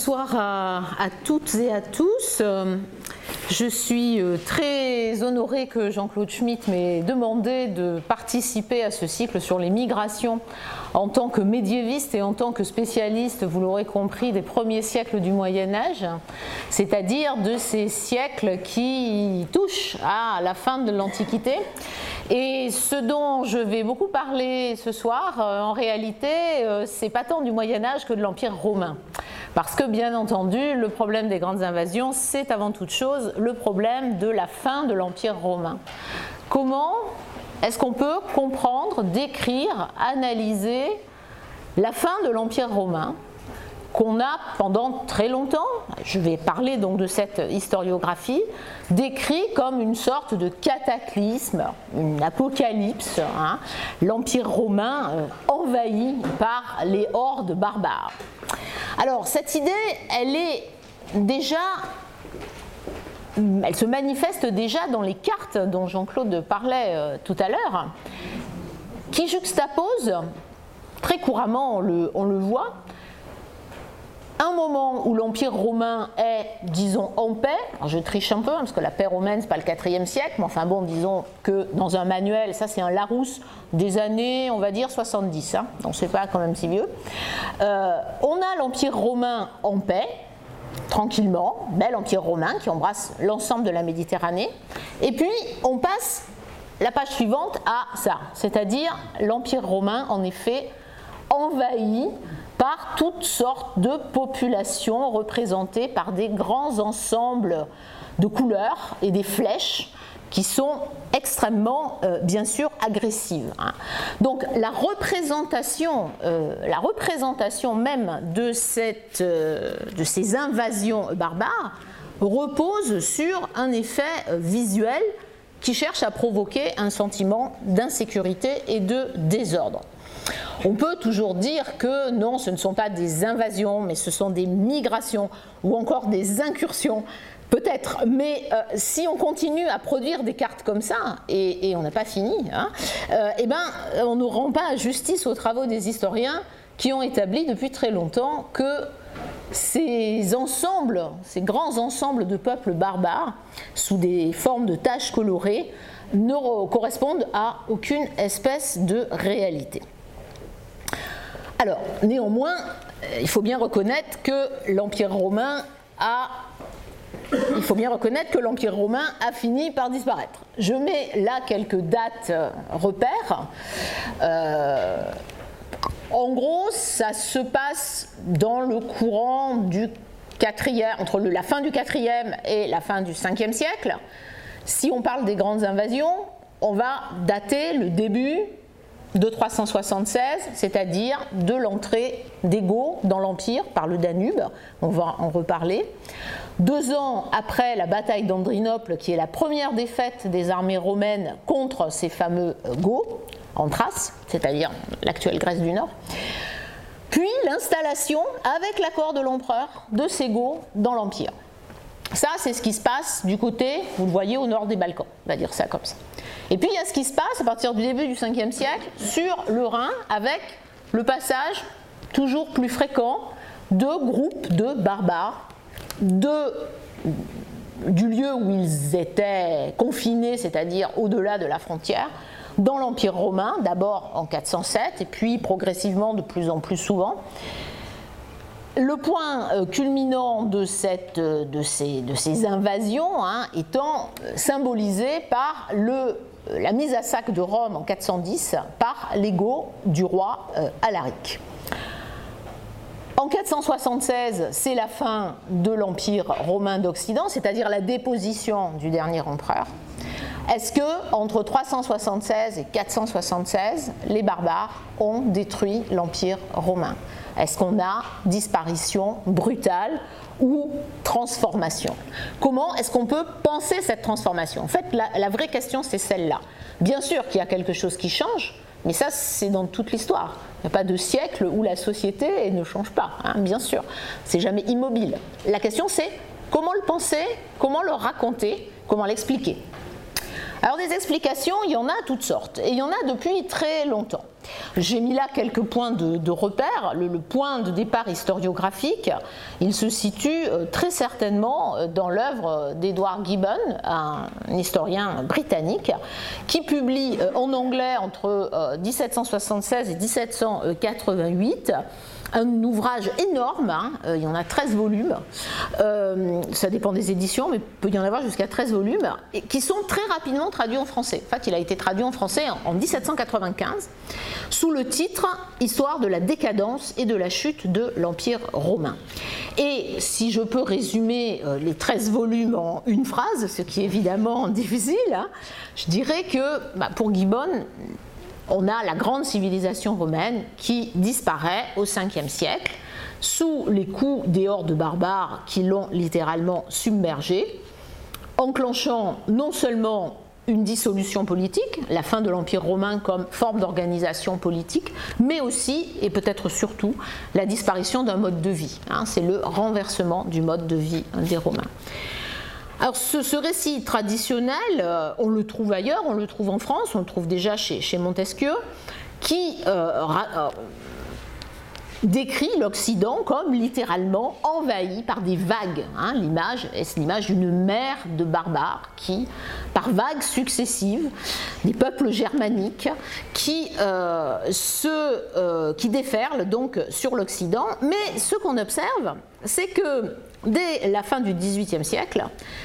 bonsoir à, toutes et à tous. Je suis euh, très honorée que Jean-Claude Schmitt m'ait demandé de participer à ce cycle sur les migrations en tant que médiéviste et en tant que spécialiste, vous l'aurez compris, des premiers siècles du Moyen Âge, c'est-à-dire de ces siècles qui touchent à la fin de l'Antiquité. Et ce dont je vais beaucoup parler ce soir, euh, en réalité, euh, c'est pas tant du Moyen Âge que de l'Empire romain. Parce que bien entendu, le problème des grandes invasions, c'est avant toute chose le problème de la fin de l'Empire romain. Comment est-ce qu'on peut comprendre, décrire, analyser la fin de l'Empire romain qu'on a pendant très longtemps, je vais parler donc de cette historiographie, décrit comme une sorte de cataclysme, une apocalypse, hein, l'Empire romain euh, envahi par les hordes barbares. Alors cette idée, elle est déjà elle se manifeste déjà dans les cartes dont Jean-Claude parlait euh, tout à l'heure, qui juxtaposent, très couramment on le, on le voit, un moment où l'Empire romain est, disons, en paix, je triche un peu, hein, parce que la paix romaine, c'est pas le 4 siècle, mais enfin bon, disons que dans un manuel, ça c'est un Larousse des années, on va dire, 70, hein, donc c'est pas quand même si vieux. Euh, on a l'Empire romain en paix, tranquillement, bel Empire romain qui embrasse l'ensemble de la Méditerranée, et puis on passe la page suivante à ça, c'est-à-dire l'Empire romain, en effet, envahi par toutes sortes de populations représentées par des grands ensembles de couleurs et des flèches qui sont extrêmement, euh, bien sûr, agressives. Hein. Donc la représentation, euh, la représentation même euh, de ces invasions barbares repose sur un effet visuel qui cherche à provoquer un sentiment d'insécurité et de désordre. On peut toujours dire que non, ce ne sont pas des invasions, mais ce sont des migrations ou encore des incursions. Peut-être, mais euh, si on continue à produire des cartes comme ça, et, on n'a pas fini, hein, euh, eh ben, on ne rend pas justice aux travaux des historiens qui ont établi depuis très longtemps que ces ensembles, ces grands ensembles de peuples barbares, sous des formes de taches colorées, ne correspondent à aucune espèce de réalité. Alors, néanmoins, euh, il faut bien reconnaître que l'Empire romain a il faut bien reconnaître que l'Empire romain a fini par disparaître. Je mets là quelques dates euh, repères. Euh, en gros, ça se passe dans le courant du 4e, entre la fin du 4e et la fin du 5e siècle. Si on parle des grandes invasions, on va dater le début de 376, c'est-à-dire de l'entrée des dans l'Empire par le Danube, on va en reparler. Deux ans après la bataille d'Andrinople, qui est la première défaite des armées romaines contre ces fameux Goths, en Thrace, c'est-à-dire l'actuelle Grèce du Nord. Puis l'installation, avec l'accord de l'empereur, de ces Goths dans l'Empire. Ça, c'est ce qui se passe du côté, vous le voyez, au nord des Balkans, on va dire ça comme ça. Et puis il y a ce qui se passe à partir du début du 5e siècle sur le Rhin avec le passage toujours plus fréquent de groupes de barbares du lieu où ils étaient confinés, c'est-à-dire au-delà de la frontière, dans l'Empire romain, d'abord en 407 et puis progressivement de plus en plus souvent. Le point euh, culminant euh, de, ces, invasions hein, étant euh, symbolisé par la mise à sac de Rome en 410 par l'ego du roi Alaric. En 476, c'est la fin de l'Empire romain d'Occident, c'est-à-dire la déposition du dernier empereur. Est-ce que entre 376 et 476, les barbares ont détruit l'Empire romain? Est-ce qu'on a disparition brutale ou transformation? Comment est-ce qu'on peut penser cette transformation? En fait, la, vraie question, c'est celle-là. Bien sûr qu'il y a quelque chose qui change, mais ça, c'est dans toute l'histoire. Il n'y a pas de siècle où la société ne change pas, hein, bien sûr. C'est jamais immobile. La question, c'est comment le penser, comment le raconter, comment l'expliquer? Alors des explications, il y en a toutes sortes, et il y en a depuis très longtemps. J'ai mis là quelques points de, repère. Le, point de départ historiographique, il se situe euh, très certainement euh, dans l'œuvre d'Edward Gibbon, un historien britannique, qui publie euh, en anglais entre 1776 et 1788 un ouvrage énorme, hein, euh, il y en a 13 volumes, euh, ça dépend des éditions, mais il peut y en avoir jusqu'à 13 volumes, qui sont très rapidement traduits en français. En fait, il a été traduit en français en, 1795, sous le titre Histoire de la décadence et de la chute de l'Empire romain. Et si je peux résumer euh, les 13 volumes en une phrase, ce qui est évidemment difficile, hein, je dirais que bah, pour Gibbon, on a la grande civilisation romaine qui disparaît au 5e siècle sous les coups des hordes barbares qui l'ont littéralement submergé, enclenchant non seulement une dissolution politique, la fin de l'Empire romain comme forme d'organisation politique, mais aussi, et peut-être surtout, la disparition d'un mode de vie. Hein. C'est le renversement du mode de vie des Romains. Alors ce, récit traditionnel, euh, on le trouve ailleurs, on le trouve en France, on le trouve déjà chez, Montesquieu, qui euh, euh, décrit l'Occident comme littéralement envahi par des vagues. Hein. l'image est l'image d'une mer de barbares qui, par vagues successives, des peuples germaniques qui, se, qui déferlent donc sur l'Occident. Mais ce qu'on observe, c'est que Dès la fin du XVIIIe siècle,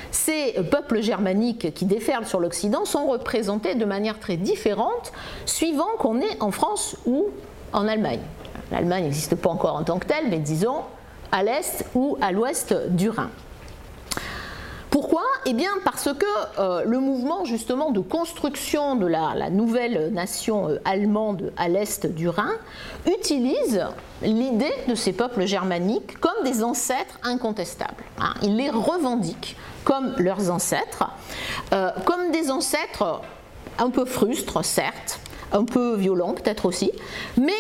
ces peuples germaniques qui déferlent sur l'Occident sont représentés de manière très différente suivant qu'on est en France ou en Allemagne. L'Allemagne n'existe pas encore en tant que telle, mais disons à l'est ou à l'ouest du Rhin. Pourquoi? Eh bien parce que euh, le mouvement justement de construction de la, nouvelle nation euh, allemande à l'est du Rhin utilise l'idée de ces peuples germaniques comme des ancêtres incontestables. Hein. Ils les revendiquent comme leurs ancêtres, euh, comme des ancêtres un peu frustres, certes, un peu violent peut-être aussi, mais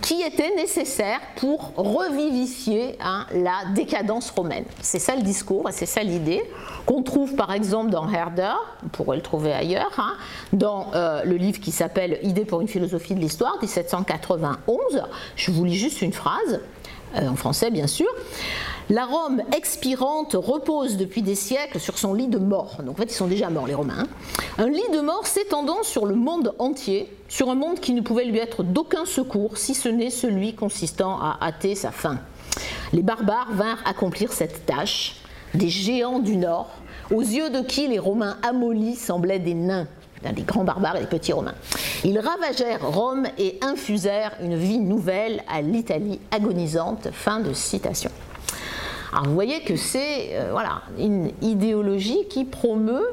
qui était nécessaire pour revivifier hein, la décadence romaine. C'est ça le discours c'est ça l'idée qu'on trouve par exemple dans Herder, on pourrait le trouver ailleurs, hein, dans euh, le livre qui s'appelle Idées pour une philosophie de l'histoire, 1791. Je vous lis juste une phrase, euh, en français bien sûr. La Rome expirante repose depuis des siècles sur son lit de mort. Donc en fait, ils sont déjà morts, les Romains. Un lit de mort s'étendant sur le monde entier, sur un monde qui ne pouvait lui être d'aucun secours, si ce n'est celui consistant à hâter sa fin. Les barbares vinrent accomplir cette tâche, des géants du nord, aux yeux de qui les Romains amolis semblaient des nains des grands barbares et des petits romains. Ils ravagèrent Rome et infusèrent une vie nouvelle à l'Italie agonisante. Fin de citation. Alors vous voyez que c'est euh, voilà, une idéologie qui promeut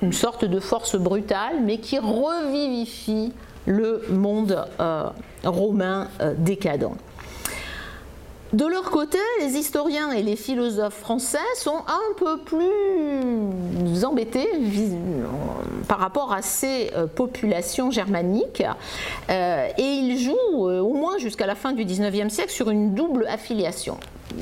une sorte de force brutale, mais qui revivifie le monde euh, romain euh, décadent. De leur côté, les historiens et les philosophes français sont un peu plus embêtés par rapport à ces euh, populations germaniques euh, et ils jouent euh, au moins jusqu'à la fin du XIXe siècle sur une double affiliation.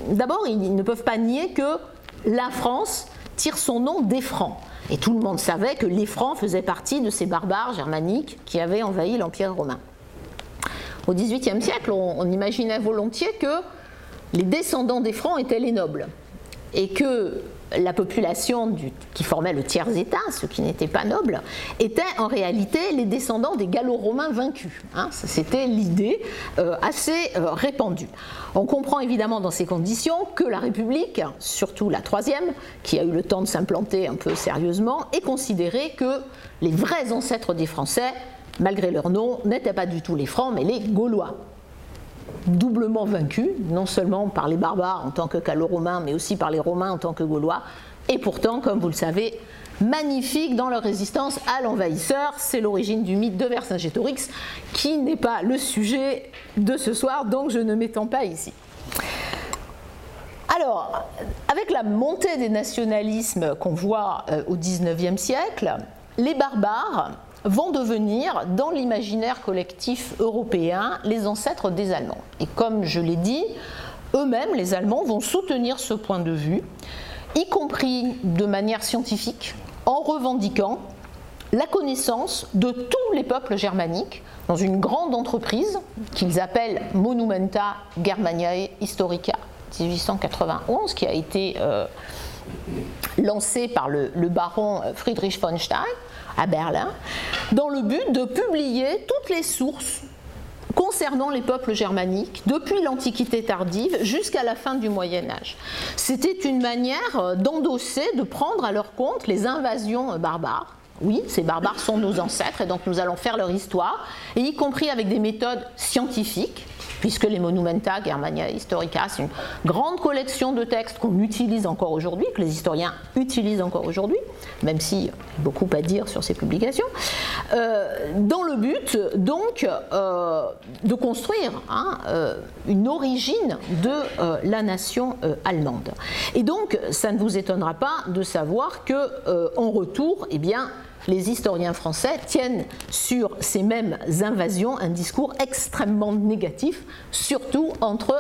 D'abord, ils ne peuvent pas nier que la France tire son nom des Francs. Et tout le monde savait que les Francs faisaient partie de ces barbares germaniques qui avaient envahi l'Empire romain. Au XVIIIe siècle, on imaginait volontiers que les descendants des Francs étaient les nobles et que la population qui formait le tiers-État, ceux qui n'étaient pas nobles, étaient en réalité les descendants des Gallo-Romains vaincus. Hein. C'était l'idée euh, assez euh, répandue. On comprend évidemment dans ces conditions que la République, surtout la troisième, qui a eu le temps de s'implanter un peu sérieusement, est considérée que les vrais ancêtres des Français, malgré leur nom, n'étaient pas du tout les Francs, mais les Gaulois doublement vaincus, non seulement par les barbares en tant que gallo-romains, mais aussi par les romains en tant que gaulois, et pourtant, comme vous le savez, magnifiques dans leur résistance à l'envahisseur. C'est l'origine du mythe de Vercingétorix, qui n'est pas le sujet de ce soir, donc je ne m'étends pas ici. Alors, avec la montée des nationalismes qu'on voit euh, au XIXe siècle, les barbares vont devenir, dans l'imaginaire collectif européen, les ancêtres des Allemands. Et comme je l'ai dit, eux-mêmes, les Allemands, vont soutenir ce point de vue, y compris de manière scientifique, en revendiquant la connaissance de tous les peuples germaniques dans une grande entreprise qu'ils appellent Monumenta Germaniae Historica 1891, qui a été euh, lancée par le, le, baron Friedrich von Stein à Berlin, dans le but de publier toutes les sources concernant les peuples germaniques depuis l'Antiquité tardive jusqu'à la fin du Moyen Âge. C'était une manière d'endosser, de prendre à leur compte les invasions barbares oui, ces barbares sont nos ancêtres et donc nous allons faire leur histoire, et y compris avec des méthodes scientifiques, puisque les Monumenta Germania Historica, c'est une grande collection de textes qu'on utilise encore aujourd'hui, que les historiens utilisent encore aujourd'hui, même s'il y a beaucoup à dire sur ces publications, euh, dans le but donc euh, de construire hein, euh, une origine de la nation allemande. Et donc, ça ne vous étonnera pas de savoir que en retour, eh bien, les historiens français tiennent sur ces mêmes invasions un discours extrêmement négatif, surtout entre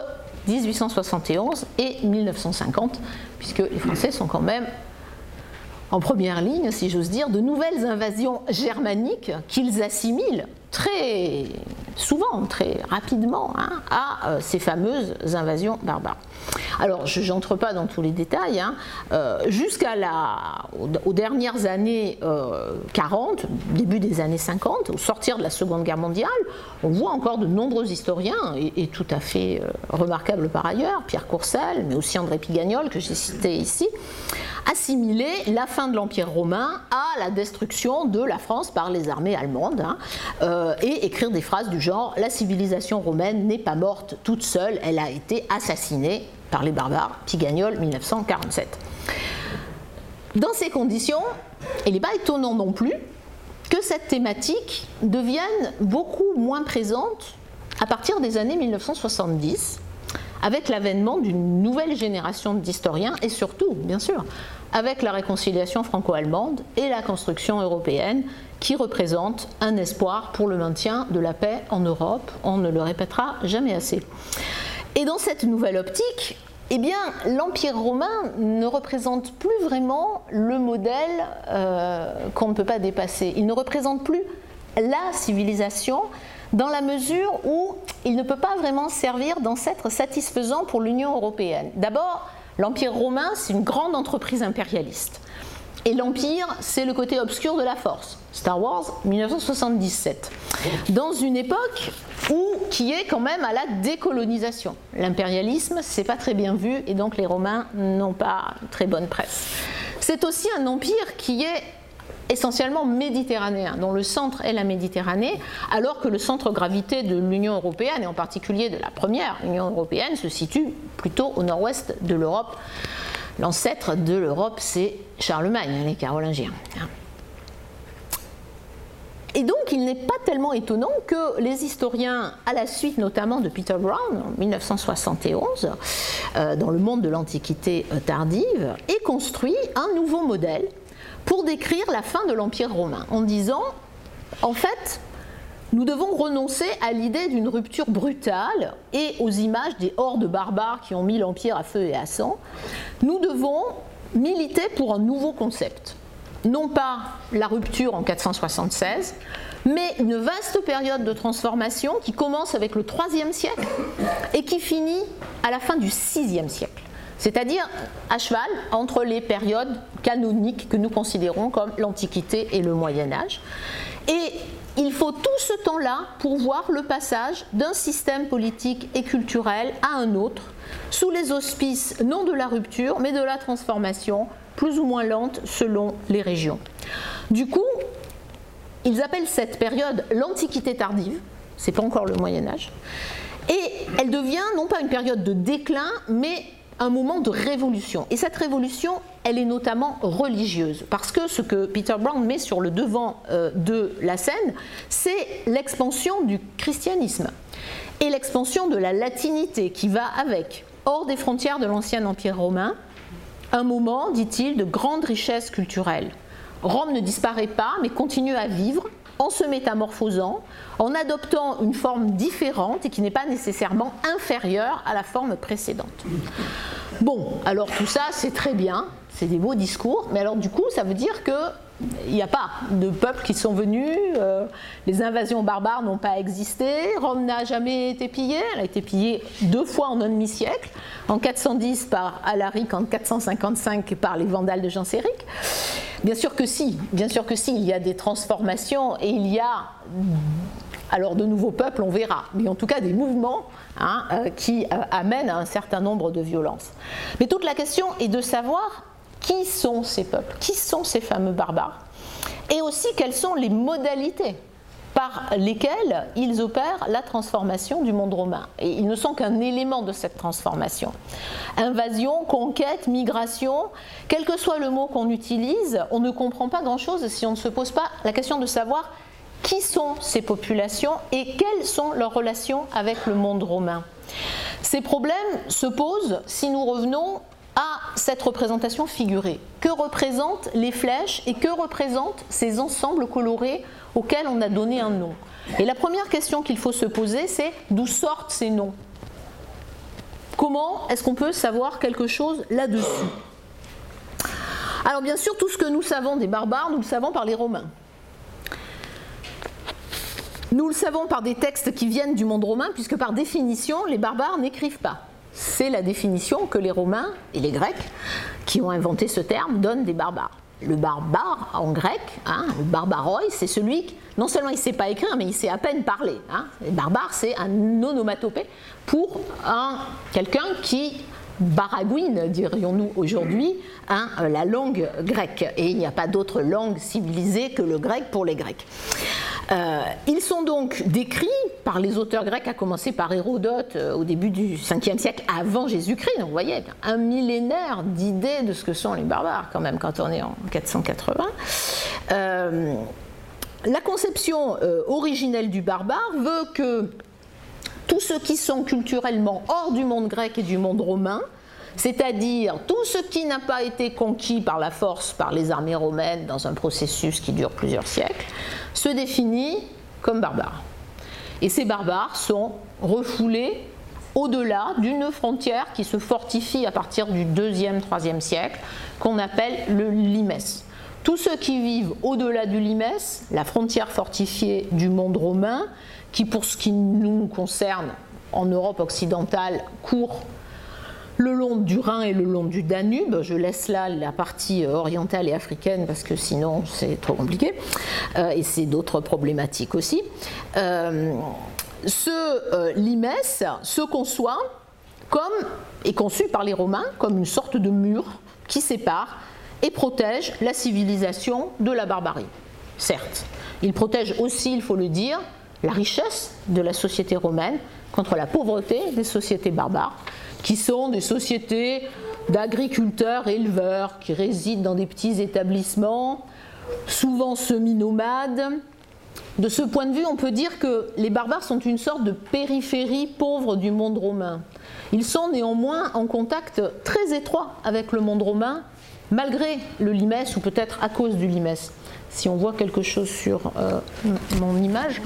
1871 et 1950, puisque les Français sont quand même en première ligne, si j'ose dire, de nouvelles invasions germaniques qu'ils assimilent très souvent, très rapidement, hein, à euh, ces fameuses invasions barbares. Alors, je n'entre pas dans tous les détails, hein, euh, jusqu'à la, aux, dernières années 40, euh, début des années 50, au sortir de la Seconde Guerre mondiale, on voit encore de nombreux historiens, et, tout à fait remarquables par ailleurs, Pierre Courcelles, mais aussi André Pigagnol, que j'ai cité ici, assimiler la fin de l'Empire romain à la destruction de la France par les armées allemandes. Hein, euh, et écrire des phrases du genre La civilisation romaine n'est pas morte toute seule, elle a été assassinée par les barbares. Pigagnol, 1947. Dans ces conditions, il n'est pas étonnant non plus que cette thématique devienne beaucoup moins présente à partir des années 1970, avec l'avènement d'une nouvelle génération d'historiens et surtout, bien sûr, avec la réconciliation franco-allemande et la construction européenne qui représente un espoir pour le maintien de la paix en Europe. On ne le répétera jamais assez. Et dans cette nouvelle optique, eh l'Empire romain ne représente plus vraiment le modèle euh, qu'on ne peut pas dépasser. Il ne représente plus la civilisation dans la mesure où il ne peut pas vraiment servir d'ancêtre satisfaisant pour l'Union européenne. D'abord, l'Empire romain, c'est une grande entreprise impérialiste. Et l'Empire, c'est le côté obscur de la force. Star Wars 1977. Dans une époque où, qui est quand même à la décolonisation. L'impérialisme, c'est pas très bien vu et donc les Romains n'ont pas très bonne presse. C'est aussi un empire qui est essentiellement méditerranéen, dont le centre est la Méditerranée, alors que le centre gravité de l'Union européenne, et en particulier de la première Union européenne, se situe plutôt au nord-ouest de l'Europe. L'ancêtre de l'Europe, c'est Charlemagne, les Carolingiens. Et donc, il n'est pas tellement étonnant que les historiens, à la suite notamment de Peter Brown en 1971, euh, dans le monde de l'Antiquité euh, tardive, aient construit un nouveau modèle pour décrire la fin de l'Empire romain, en disant, en fait, nous devons renoncer à l'idée d'une rupture brutale et aux images des hordes barbares qui ont mis l'Empire à feu et à sang. Nous devons militer pour un nouveau concept. Non pas la rupture en 476, mais une vaste période de transformation qui commence avec le IIIe siècle et qui finit à la fin du VIe siècle. C'est-à-dire à cheval entre les périodes canoniques que nous considérons comme l'Antiquité et le Moyen Âge. Et il faut tout ce temps-là pour voir le passage d'un système politique et culturel à un autre, sous les auspices non de la rupture, mais de la transformation, plus ou moins lente selon les régions. Du coup, ils appellent cette période l'Antiquité tardive, c'est pas encore le Moyen Âge, et elle devient non pas une période de déclin, mais un moment de révolution. Et cette révolution, elle est notamment religieuse, parce que ce que Peter Brown met sur le devant euh, de la scène, c'est l'expansion du christianisme et l'expansion de la latinité qui va avec, hors des frontières de l'ancien empire romain, un moment, dit-il, de grande richesse culturelle. Rome ne disparaît pas, mais continue à vivre en se métamorphosant, en adoptant une forme différente et qui n'est pas nécessairement inférieure à la forme précédente. Bon, alors tout ça, c'est très bien, c'est des beaux discours, mais alors du coup, ça veut dire que il n'y a pas de peuples qui sont venus, euh, les invasions barbares n'ont pas existé, Rome n'a jamais été pillée, elle a été pillée deux fois en un demi-siècle, en 410 par Alaric, en 455 par les Vandales de Genséric. Bien sûr que si, bien sûr que si, il y a des transformations et il y a alors de nouveaux peuples, on verra, mais en tout cas des mouvements hein, euh, qui euh, amènent à un certain nombre de violences. Mais toute la question est de savoir qui sont ces peuples, qui sont ces fameux barbares, et aussi quelles sont les modalités par lesquelles ils opèrent la transformation du monde romain? Et ils ne sont qu'un élément de cette transformation. Invasion, conquête, migration, quel que soit le mot qu'on utilise, on ne comprend pas grand-chose si on ne se pose pas la question de savoir qui sont ces populations et quelles sont leurs relations avec le monde romain. Ces problèmes se posent si nous revenons à cette représentation figurée. Que représentent les flèches et que représentent ces ensembles colorés auxquels on a donné un nom? Et la première question qu'il faut se poser, c'est d'où sortent ces noms? Comment est-ce qu'on peut savoir quelque chose là-dessus? Alors bien sûr, tout ce que nous savons des barbares, nous le savons par les Romains. Nous le savons par des textes qui viennent du monde romain, puisque par définition, les barbares n'écrivent pas. C'est la définition que les Romains et les Grecs, qui ont inventé ce terme, donnent des barbares. Le barbare en grec, hein, le barbaroi, c'est celui qui, non seulement il ne sait pas écrire, mais il sait à peine parler. Hein. Le barbare, c'est un onomatopée pour un, quelqu'un qui baragouine, dirions-nous aujourd'hui, hein, la langue grecque. Et il n'y a pas d'autre langue civilisée que le grec pour les Grecs. Euh, ils sont donc décrits par les auteurs grecs, à commencer par Hérodote euh, au début du 5e siècle avant Jésus-Christ. Donc vous voyez, un millénaire d'idées de ce que sont les barbares, quand même, quand on est en 480. Euh, la conception originelle du barbare veut que tous ceux qui sont culturellement hors du monde grec et du monde romain, c'est-à-dire tout ce qui n'a pas été conquis par la force par les armées romaines dans un processus qui dure plusieurs siècles, se définit comme barbares. Et ces barbares sont refoulés au-delà d'une frontière qui se fortifie à partir du 2e, 3e siècle, qu'on appelle le limès. Tous ceux qui vivent au-delà du limès, la frontière fortifiée du monde romain, qui pour ce qui nous concerne en Europe occidentale court le long du Rhin et le long du Danube. Je laisse là la partie euh, orientale et africaine parce que sinon c'est trop compliqué. Euh, et c'est d'autres problématiques aussi. Euh, ce limès se conçoit comme, est conçu par les Romains comme une sorte de mur qui sépare et protège la civilisation de la barbarie. Certes, il protège aussi, il faut le dire, la richesse de la société romaine contre la pauvreté des sociétés barbares qui sont des sociétés d'agriculteurs éleveurs qui résident dans des petits établissements, souvent semi-nomades. De ce point de vue, on peut dire que les barbares sont une sorte de périphérie pauvre du monde romain. Ils sont néanmoins en contact très étroit avec le monde romain, malgré le limès ou peut-être à cause du limès si on voit quelque chose sur euh, mon image,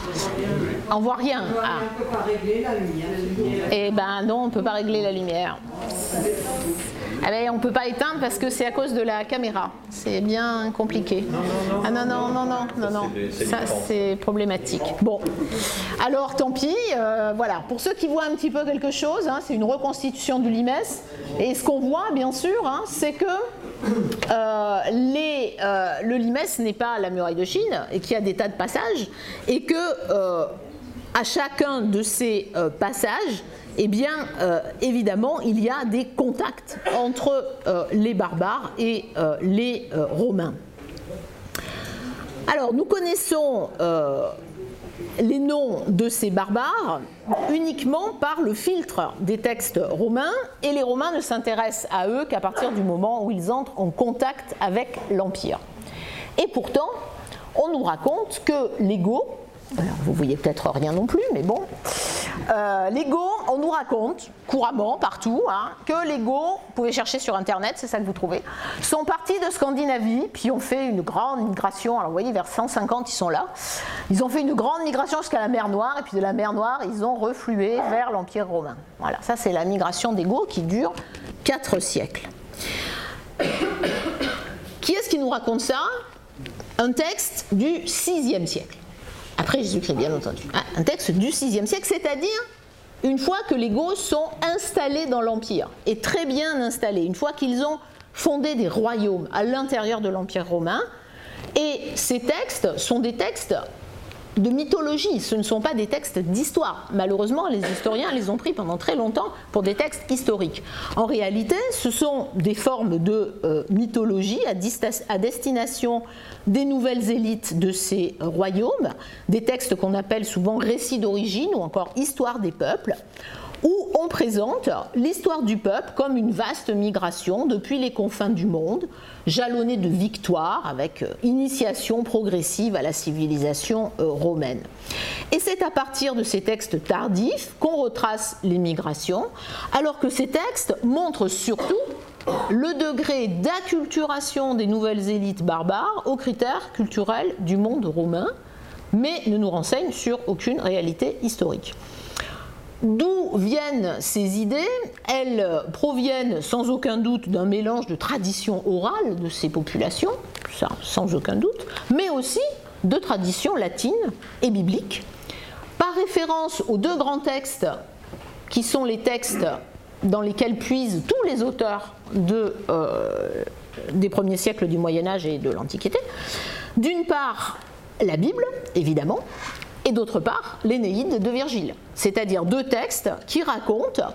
on voit rien. Ah. On ne peut pas régler la lumière. Eh ben non, on ne peut pas régler la lumière. Ah ben, on ne peut pas éteindre parce que c'est à cause de la caméra. C'est bien compliqué. ah non, non, non, non, non, non. Ça, c'est problématique. Bon, alors tant pis. Euh, voilà, pour ceux qui voient un petit peu quelque chose, hein, c'est une reconstitution du limès. Et ce qu'on voit, bien sûr, hein, c'est que euh, euh, le limès n'est pas la muraille de Chine et qu'il y a des tas de passages et que à chacun de ces passages, eh bien, euh, évidemment, il y a des contacts entre euh, les barbares et euh, les Romains. Alors, nous connaissons les noms de ces barbares uniquement par le filtre des textes romains, et les Romains ne s'intéressent à eux qu'à partir du moment où ils entrent en contact avec l'Empire. Et pourtant, on nous raconte que les Goths, alors vous voyez peut-être rien non plus, mais bon, Euh, les Goths, on nous raconte couramment, partout, hein, que les Goths, vous pouvez chercher sur Internet, c'est ça que vous trouvez, sont partis de Scandinavie, puis ont fait une grande migration. Alors vous voyez, vers 150, ils sont là. Ils ont fait une grande migration jusqu'à la mer Noire, et puis de la mer Noire, ils ont reflué vers l'Empire romain. Voilà, ça c'est la migration des Goths qui dure 4 siècles. Qui est-ce qui nous raconte ça? Un texte du 6e siècle. Après Jésus-Christ, bien entendu. Ah, un texte du 6e siècle, c'est-à-dire une fois que les Goths sont installés dans l'Empire, et très bien installés, une fois qu'ils ont fondé des royaumes à l'intérieur de l'Empire romain, et ces textes sont des textes de mythologie, ce ne sont pas des textes d'histoire. Malheureusement, les historiens les ont pris pendant très longtemps pour des textes historiques. En réalité, ce sont des formes de euh, mythologie à, destination des nouvelles élites de ces royaumes, des textes qu'on appelle souvent récits d'origine ou encore histoire des peuples, où on présente l'histoire du peuple comme une vaste migration depuis les confins du monde, jalonnée de victoires avec euh, initiation progressive à la civilisation euh, romaine. Et c'est à partir de ces textes tardifs qu'on retrace les migrations, alors que ces textes montrent surtout le degré d'acculturation des nouvelles élites barbares aux critères culturels du monde romain, mais ne nous renseignent sur aucune réalité historique. D'où viennent ces idées? Elles proviennent sans aucun doute d'un mélange de traditions orales de ces populations, ça sans aucun doute, mais aussi de traditions latines et bibliques. Par référence aux deux grands textes qui sont les textes dans lesquels puisent tous les auteurs euh, des premiers siècles du Moyen Âge et de l'Antiquité, d'une part la Bible, évidemment, et d'autre part l'Énéide de Virgile, c'est-à-dire deux textes qui racontent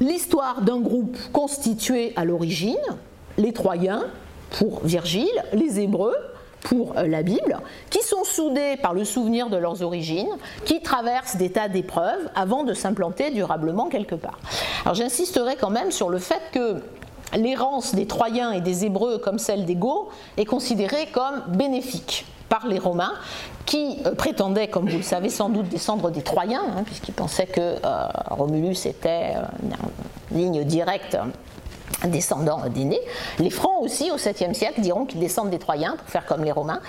l'histoire d'un groupe constitué à l'origine, les Troyens pour Virgile, les Hébreux pour euh, la Bible, qui sont soudés par le souvenir de leurs origines, qui traversent des tas d'épreuves avant de s'implanter durablement quelque part. Alors j'insisterai quand même sur le fait que l'errance des Troyens et des Hébreux comme celle des Goths est considérée comme bénéfique par les Romains, qui euh, prétendaient, comme vous le savez sans doute, descendre des Troyens, hein, puisqu'ils pensaient que euh, Romulus était une ligne directe descendant d'aînés. Les Francs aussi, au 7e siècle, diront qu'ils descendent des Troyens pour faire comme les Romains.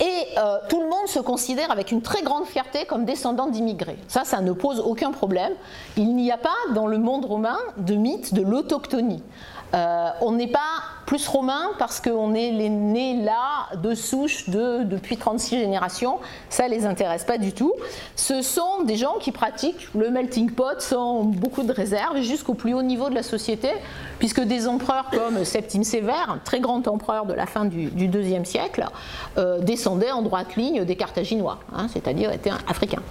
Et euh, tout le monde se considère avec une très grande fierté comme descendant d'immigrés. Ça, ça ne pose aucun problème. Il n'y a pas dans le monde romain de mythe de l'autochtonie. Euh, on n'est pas plus romain parce qu'on est né là de souche de, depuis 36 générations. Ça ne les intéresse pas du tout. Ce sont des gens qui pratiquent le melting pot sans beaucoup de réserve jusqu'au plus haut niveau de la société, puisque des empereurs comme Septime Sévère, très grand empereur de la fin du, IIe siècle, euh, descendaient en droite ligne des Carthaginois, hein, c'est-à-dire étaient africains,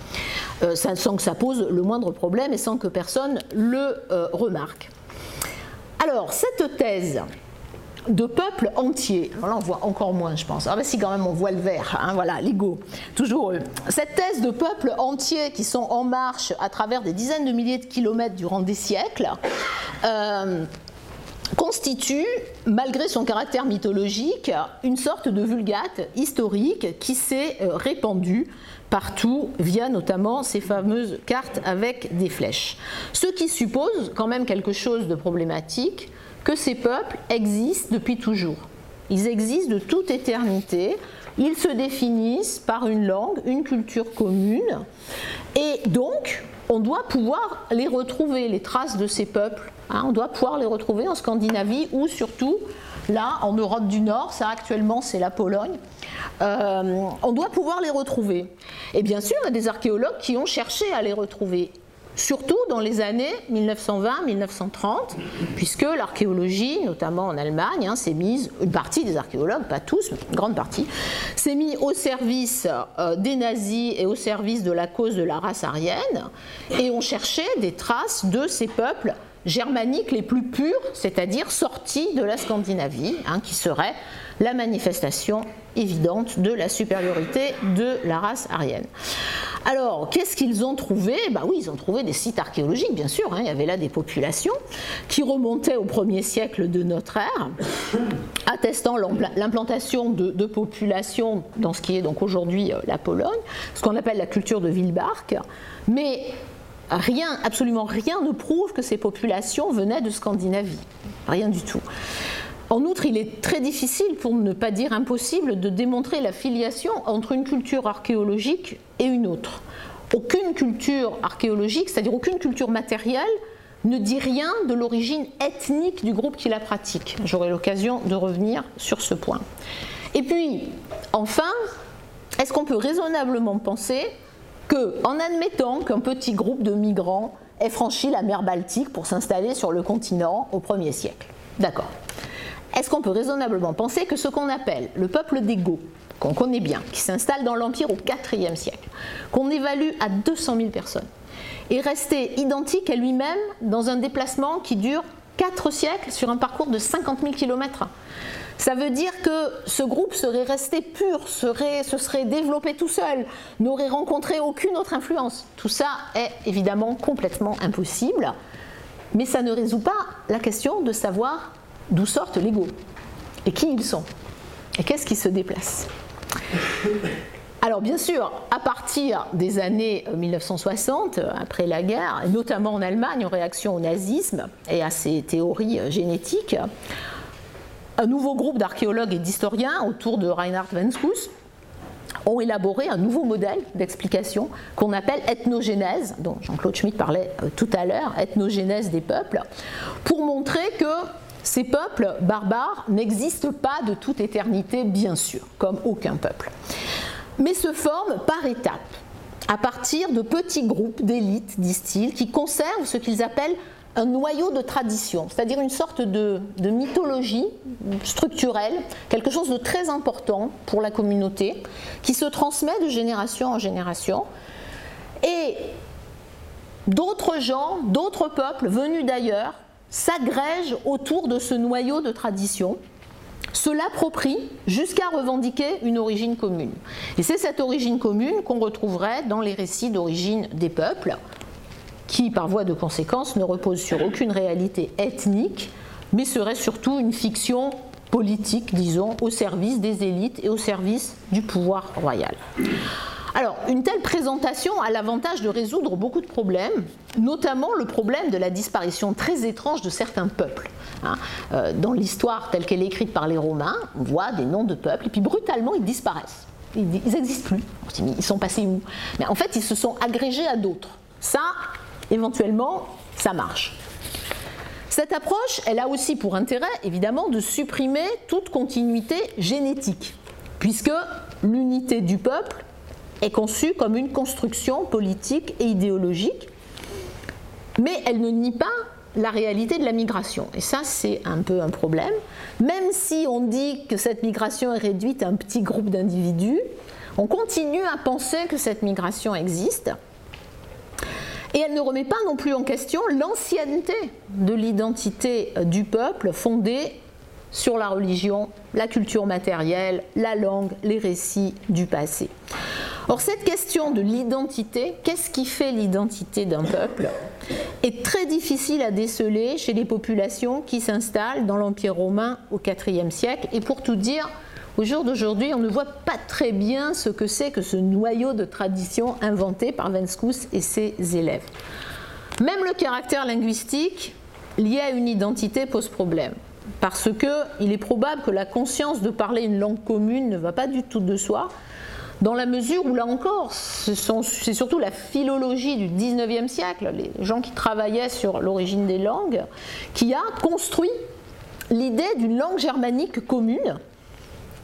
euh, sans que ça pose le moindre problème et sans que personne le remarque. Alors, cette thèse de peuple entier, là on voit encore moins je pense, ah ben si quand même on voit le vert, hein, voilà, l'ego, toujours eux. Cette thèse de peuple entier qui sont en marche à travers des dizaines de milliers de kilomètres durant des siècles, euh, constitue, malgré son caractère mythologique, une sorte de vulgate historique qui s'est euh, répandue partout via notamment ces fameuses cartes avec des flèches. Ce qui suppose quand même quelque chose de problématique, que ces peuples existent depuis toujours. Ils existent de toute éternité, ils se définissent par une langue, une culture commune, et donc on doit pouvoir les retrouver, les traces de ces peuples. Hein. on doit pouvoir les retrouver en Scandinavie ou surtout là en Europe du Nord, ça actuellement c'est la Pologne. Euh, on doit pouvoir les retrouver. Et bien sûr, il y a des archéologues qui ont cherché à les retrouver surtout dans les années 1920-1930, puisque l'archéologie, notamment en Allemagne, hein, s'est mise, une partie des archéologues, pas tous, mais une grande partie, s'est mise au service euh, des nazis et au service de la cause de la race aryenne, et ont cherché des traces de ces peuples germaniques les plus purs, c'est-à-dire sortis de la Scandinavie, hein, qui seraient la manifestation évidente de la supériorité de la race aryenne. Alors, qu'est-ce qu'ils ont trouvé? Bah Oui, ils ont trouvé des sites archéologiques, bien sûr. Hein. il y avait là des populations qui remontaient au premier siècle de notre ère, attestant l'implantation de, populations dans ce qui est donc aujourd'hui euh, la Pologne, ce qu'on appelle la culture de Wilbark. Mais rien, absolument rien ne prouve que ces populations venaient de Scandinavie. Rien du tout. En outre, il est très difficile, pour ne pas dire impossible, de démontrer la filiation entre une culture archéologique et une autre. Aucune culture archéologique, c'est-à-dire aucune culture matérielle, ne dit rien de l'origine ethnique du groupe qui la pratique. J'aurai l'occasion de revenir sur ce point. Et puis, enfin, est-ce qu'on peut raisonnablement penser que, en admettant qu'un petit groupe de migrants ait franchi la mer Baltique pour s'installer sur le continent au 1er siècle? D'accord. Est-ce qu'on peut raisonnablement penser que ce qu'on appelle le peuple des Goths, qu'on connaît bien, qui s'installe dans l'Empire au IVe siècle, qu'on évalue à 200 000 personnes, est resté identique à lui-même dans un déplacement qui dure 4 siècles sur un parcours de 50 000 km ça veut dire que ce groupe serait resté pur, se serait développé tout seul, n'aurait rencontré aucune autre influence. Tout ça est évidemment complètement impossible, mais ça ne résout pas la question de savoir d'où sortent les et qui ils sont et qu'est-ce qui se déplace. Alors bien sûr, à partir des années 1960, après la guerre, notamment en Allemagne en réaction au nazisme et à ses théories génétiques, un nouveau groupe d'archéologues et d'historiens autour de Reinhard Venskous ont élaboré un nouveau modèle d'explication qu'on appelle ethnogénèse, dont Jean-Claude Schmitt parlait euh, tout à l'heure, ethnogénèse des peuples, pour montrer que ces peuples barbares n'existent pas de toute éternité, bien sûr, comme aucun peuple, mais se forment par étapes, à partir de petits groupes d'élites, disent-ils, qui conservent ce qu'ils appellent un noyau de tradition, c'est-à-dire une sorte de, mythologie structurelle, quelque chose de très important pour la communauté, qui se transmet de génération en génération. Et d'autres gens, d'autres peuples venus d'ailleurs s'agrègent autour de ce noyau de tradition, se l'approprient jusqu'à revendiquer une origine commune. Et c'est cette origine commune qu'on retrouverait dans les récits d'origine des peuples, qui, par voie de conséquence, ne repose sur aucune réalité ethnique, mais serait surtout une fiction politique, disons, au service des élites et au service du pouvoir royal. Alors, une telle présentation a l'avantage de résoudre beaucoup de problèmes, notamment le problème de la disparition très étrange de certains peuples. Hein. Euh, dans l'histoire telle qu'elle est écrite par les Romains, on voit des noms de peuples, et puis brutalement, ils disparaissent. Ils n'existent plus. Ils sont passés où? Mais en fait, ils se sont agrégés à d'autres. Ça, éventuellement, ça marche. Cette approche, elle a aussi pour intérêt, évidemment, de supprimer toute continuité génétique, puisque l'unité du peuple est conçue comme une construction politique et idéologique, mais elle ne nie pas la réalité de la migration. Et ça, c'est un peu un problème. Même si on dit que cette migration est réduite à un petit groupe d'individus, on continue à penser que cette migration existe et elle ne remet pas non plus en question l'ancienneté de l'identité du peuple fondée sur la religion, la culture matérielle, la langue, les récits du passé. Or, cette question de l'identité, qu'est-ce qui fait l'identité d'un peuple, est très difficile à déceler chez les populations qui s'installent dans l'Empire romain au IVe siècle. Et pour tout dire, au jour d'aujourd'hui, on ne voit pas très bien ce que c'est que ce noyau de tradition inventé par Venskous et ses élèves. Même le caractère linguistique lié à une identité pose problème. Parce qu'il est probable que la conscience de parler une langue commune ne va pas du tout de soi, dans la mesure où, là encore, c'est surtout la philologie du 19e siècle, les gens qui travaillaient sur l'origine des langues, qui a construit l'idée d'une langue germanique commune,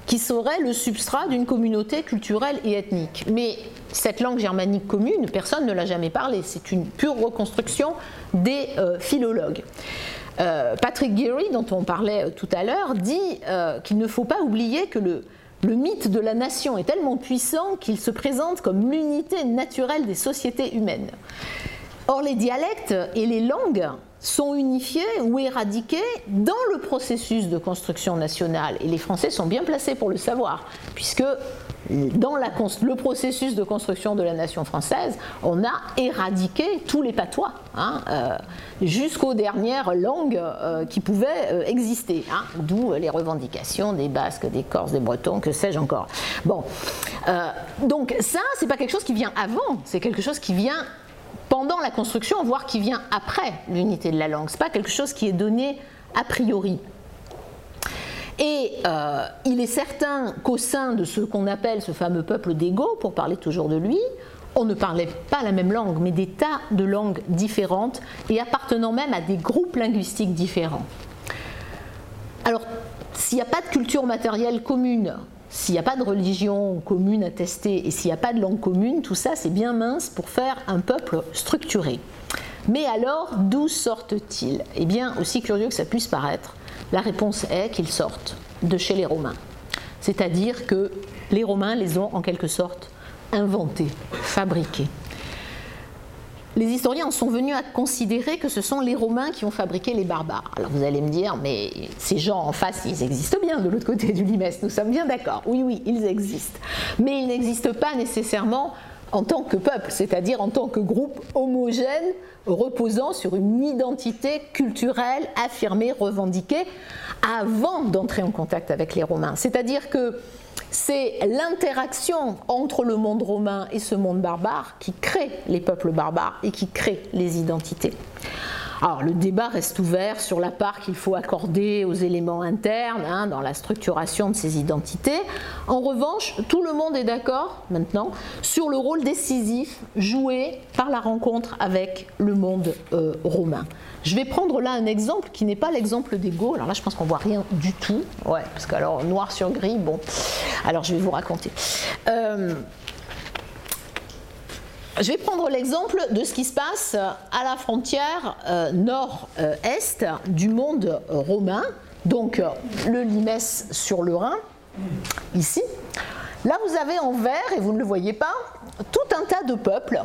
qui serait le substrat d'une communauté culturelle et ethnique. Mais cette langue germanique commune, personne ne l'a jamais parlé. C'est une pure reconstruction des euh, philologues. Euh, Patrick Geary, dont on parlait euh, tout à l'heure, dit qu'il ne faut pas oublier que le, le mythe de la nation est tellement puissant qu'il se présente comme l'unité naturelle des sociétés humaines. Or, les dialectes et les langues sont unifiés ou éradiqués dans le processus de construction nationale. Et les Français sont bien placés pour le savoir, puisque dans le processus de construction de la nation française, on a éradiqué tous les patois, hein, euh, jusqu'aux dernières langues euh, qui pouvaient euh, exister, hein, d'où les revendications des Basques, des Corses, des Bretons, que sais-je encore. Bon, donc ça, c'est pas quelque chose qui vient avant, c'est quelque chose qui vient pendant la construction, voire qui vient après l'unité de la langue. Ce n'est pas quelque chose qui est donné a priori. Et euh, il est certain qu'au sein de ce qu'on appelle ce fameux peuple d'Ego, pour parler toujours de lui, on ne parlait pas la même langue, mais des tas de langues différentes et appartenant même à des groupes linguistiques différents. Alors, s'il n'y a pas de culture matérielle commune, s'il n'y a pas de religion commune attestée et s'il n'y a pas de langue commune, tout ça c'est bien mince pour faire un peuple structuré. Mais alors, d'où sortent-ils? Eh bien, aussi curieux que ça puisse paraître, la réponse est qu'ils sortent de chez les Romains. C'est-à-dire que les Romains les ont en quelque sorte inventés, fabriqués. Les historiens en sont venus à considérer que ce sont les Romains qui ont fabriqué les barbares. Alors vous allez me dire, mais ces gens en face, ils existent bien de l'autre côté du Limès, nous sommes bien d'accord. Oui, oui, ils existent. Mais ils n'existent pas nécessairement en tant que peuple, c'est-à-dire en tant que groupe homogène reposant sur une identité culturelle affirmée, revendiquée, avant d'entrer en contact avec les Romains. C'est-à-dire que c'est l'interaction entre le monde romain et ce monde barbare qui crée les peuples barbares et qui crée les identités. Alors le débat reste ouvert sur la part qu'il faut accorder aux éléments internes hein, dans la structuration de ces identités. En revanche, tout le monde est d'accord maintenant sur le rôle décisif joué par la rencontre avec le monde euh, romain. Je vais prendre là un exemple qui n'est pas l'exemple des. Alors là, je pense qu'on voit rien du tout. Ouais, parce que alors noir sur gris, bon. Alors je vais vous raconter. Euh, je vais prendre l'exemple de ce qui se passe à la frontière euh, nord-est du monde romain, donc le Limès sur le Rhin, ici. Là, vous avez en vert, et vous ne le voyez pas, tout un tas de peuples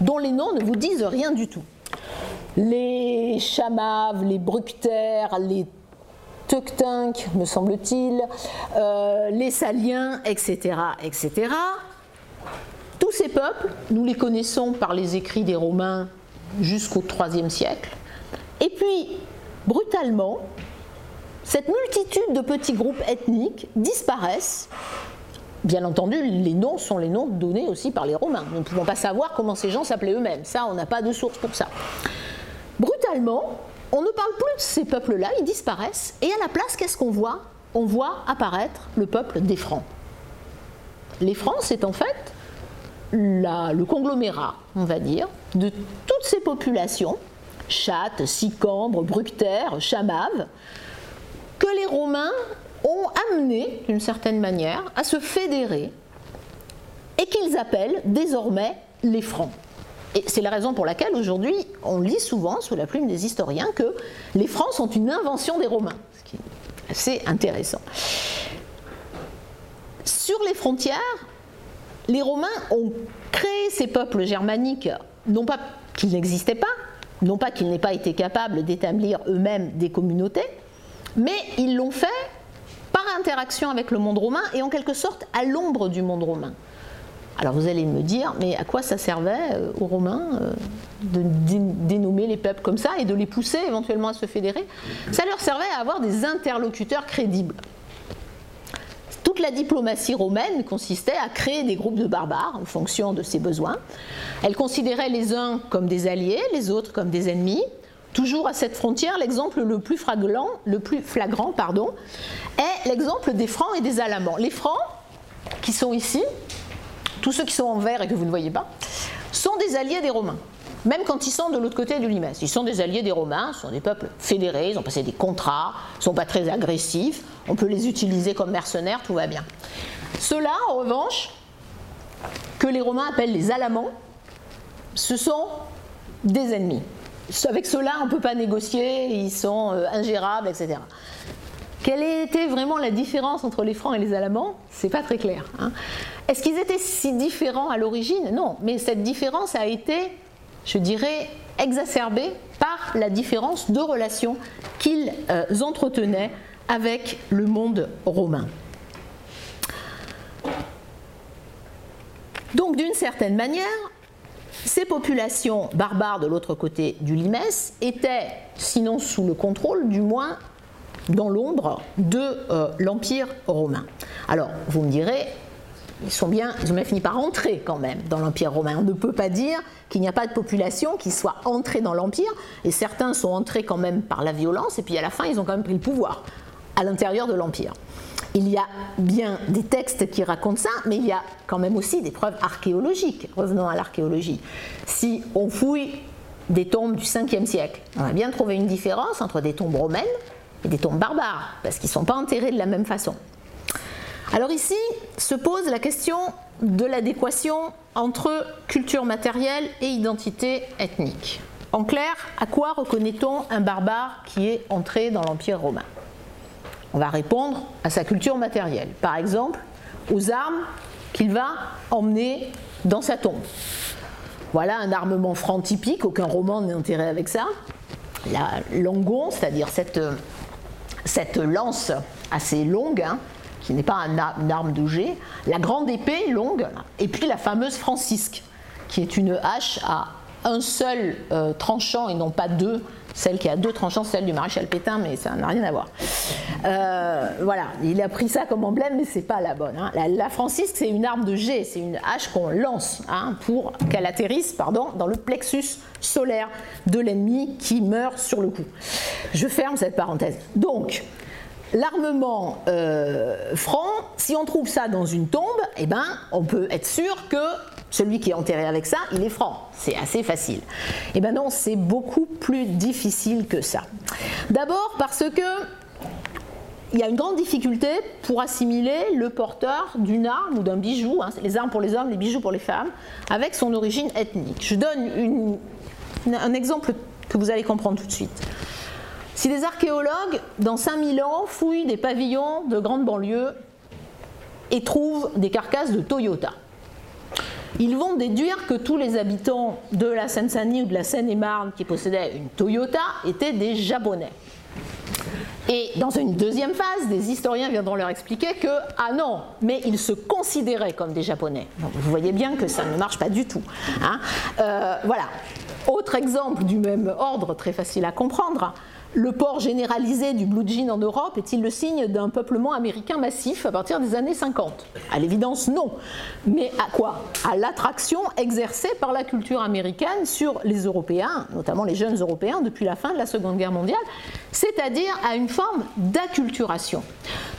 dont les noms ne vous disent rien du tout. Les Chamaves, les Bructères, les Teuctinques, me semble-t-il, euh, les Saliens, etc., etc. Tous ces peuples, nous les connaissons par les écrits des Romains jusqu'au IIIe siècle. Et puis, brutalement, cette multitude de petits groupes ethniques disparaissent. Bien entendu, les noms sont les noms donnés aussi par les Romains. Nous ne pouvons pas savoir comment ces gens s'appelaient eux-mêmes. Ça, on n'a pas de source pour ça. Brutalement, on ne parle plus de ces peuples-là, ils disparaissent. Et à la place, qu'est-ce qu'on voit? On voit apparaître le peuple des Francs. Les Francs, c'est en fait le conglomérat, on va dire, de toutes ces populations, chattes, sicambres, bructères, chamaves, que les Romains ont amené, d'une certaine manière, à se fédérer et qu'ils appellent désormais les Francs. Et c'est la raison pour laquelle aujourd'hui on lit souvent sous la plume des historiens que les Francs sont une invention des Romains, ce qui est assez intéressant. Sur les frontières, les Romains ont créé ces peuples germaniques, non pas qu'ils n'existaient pas, non pas qu'ils n'aient pas été capables d'établir eux-mêmes des communautés, mais ils l'ont fait par interaction avec le monde romain et en quelque sorte à l'ombre du monde romain. Alors vous allez me dire, mais à quoi ça servait euh, aux Romains euh, de dénommer les peuples comme ça et de les pousser éventuellement à se fédérer? Ça leur servait à avoir des interlocuteurs crédibles toute la diplomatie romaine consistait à créer des groupes de barbares en fonction de ses besoins. Elle considérait les uns comme des alliés, les autres comme des ennemis. Toujours à cette frontière, l'exemple le plus flagrant, le plus flagrant pardon, est l'exemple des Francs et des Alamans. Les Francs, qui sont ici, tous ceux qui sont en vert et que vous ne voyez pas, sont des alliés des Romains même quand ils sont de l'autre côté du Limès. Ils sont des alliés des Romains, ce sont des peuples fédérés, ils ont passé des contrats, ils ne sont pas très agressifs, on peut les utiliser comme mercenaires, tout va bien. Ceux-là, en revanche, que les Romains appellent les Alamans, ce sont des ennemis. Avec ceux-là, on ne peut pas négocier, ils sont euh, ingérables, etc. Quelle était vraiment la différence entre les Francs et les Alamans? C'est pas très clair. Hein. Est-ce qu'ils étaient si différents à l'origine? Non, mais cette différence a été je dirais, exacerbé par la différence de relations qu'ils euh, entretenaient avec le monde romain. Donc d'une certaine manière, ces populations barbares de l'autre côté du Limès étaient, sinon sous le contrôle, du moins dans l'ombre de euh, l'Empire romain. Alors, vous me direz, ils, sont bien, ils ont bien fini par entrer quand même dans l'Empire romain. On ne peut pas dire qu'il n'y a pas de population qui soit entrée dans l'Empire, et certains sont entrés quand même par la violence, et puis à la fin, ils ont quand même pris le pouvoir à l'intérieur de l'Empire. Il y a bien des textes qui racontent ça, mais il y a quand même aussi des preuves archéologiques. Revenons à l'archéologie. Si on fouille des tombes du 5e siècle, on va bien trouver une différence entre des tombes romaines et des tombes barbares, parce qu'ils ne sont pas enterrés de la même façon. Alors ici se pose la question de l'adéquation entre culture matérielle et identité ethnique. En clair, à quoi reconnaît-on un barbare qui est entré dans l'Empire romain? On va répondre à sa culture matérielle. Par exemple, aux armes qu'il va emmener dans sa tombe. Voilà un armement franc typique, aucun roman n'est enterré avec ça. La langon, c'est-à-dire cette, cette lance assez longue, hein, qui n'est pas une arme de jet, la grande épée longue, et puis la fameuse francisque, qui est une hache à un seul euh, tranchant et non pas deux. Celle qui a deux tranchants, celle du maréchal Pétain, mais ça n'a rien à voir. Euh, voilà, il a pris ça comme emblème, mais c'est pas la bonne. Hein. La, francisque, c'est une arme de jet, c'est une hache qu'on lance hein, pour qu'elle atterrisse pardon, dans le plexus solaire de l'ennemi qui meurt sur le coup. Je ferme cette parenthèse. Donc, l'armement euh, franc, si on trouve ça dans une tombe, eh ben, on peut être sûr que celui qui est enterré avec ça, il est franc. C'est assez facile. Eh bien non, c'est beaucoup plus difficile que ça. D'abord parce que il y a une grande difficulté pour assimiler le porteur d'une arme ou d'un bijou, hein, les armes pour les hommes, les bijoux pour les femmes, avec son origine ethnique. Je donne un exemple que vous allez comprendre tout de suite. Si des archéologues, dans 5000 ans, fouillent des pavillons de grandes banlieues et trouvent des carcasses de Toyota, ils vont déduire que tous les habitants de la Seine-Saint-Denis ou de la Seine-et-Marne qui possédaient une Toyota étaient des Japonais. Et dans une deuxième phase, des historiens viendront leur expliquer que, ah non, mais ils se considéraient comme des Japonais. vous voyez bien que ça ne marche pas du tout. Hein. Euh, voilà. Autre exemple du même ordre, très facile à comprendre. Le port généralisé du blue jean en Europe est-il le signe d'un peuplement américain massif à partir des années 50 À l'évidence, non. Mais à quoi? À l'attraction exercée par la culture américaine sur les Européens, notamment les jeunes Européens, depuis la fin de la Seconde Guerre mondiale, c'est-à-dire à une forme d'acculturation.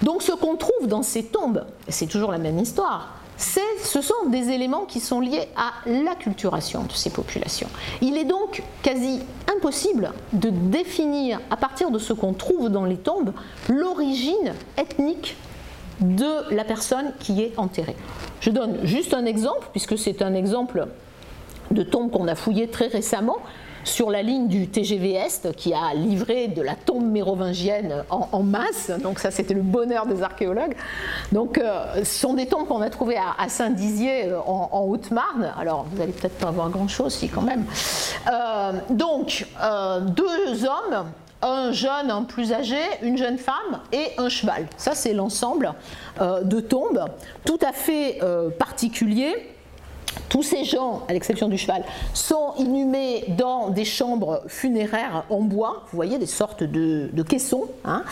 Donc ce qu'on trouve dans ces tombes, c'est toujours la même histoire, ce sont des éléments qui sont liés à l'acculturation de ces populations. Il est donc quasi impossible de définir, à partir de ce qu'on trouve dans les tombes, l'origine ethnique de la personne qui est enterrée. Je donne juste un exemple, puisque c'est un exemple de tombe qu'on a fouillé très récemment sur la ligne du TGV Est qui a livré de la tombe mérovingienne en, masse. Donc ça, c'était le bonheur des archéologues. Donc euh, ce sont des tombes qu'on a trouvées à, Saint-Dizier euh, en, Haute-Marne. Alors vous allez peut-être pas voir grand-chose, si quand même. Euh, donc deux hommes un jeune, un plus âgé, une jeune femme et un cheval. Ça, c'est l'ensemble de tombes tout à fait particulier tous ces gens, à l'exception du cheval, sont inhumés dans des chambres funéraires en bois, vous voyez, des sortes de, caissons, hein,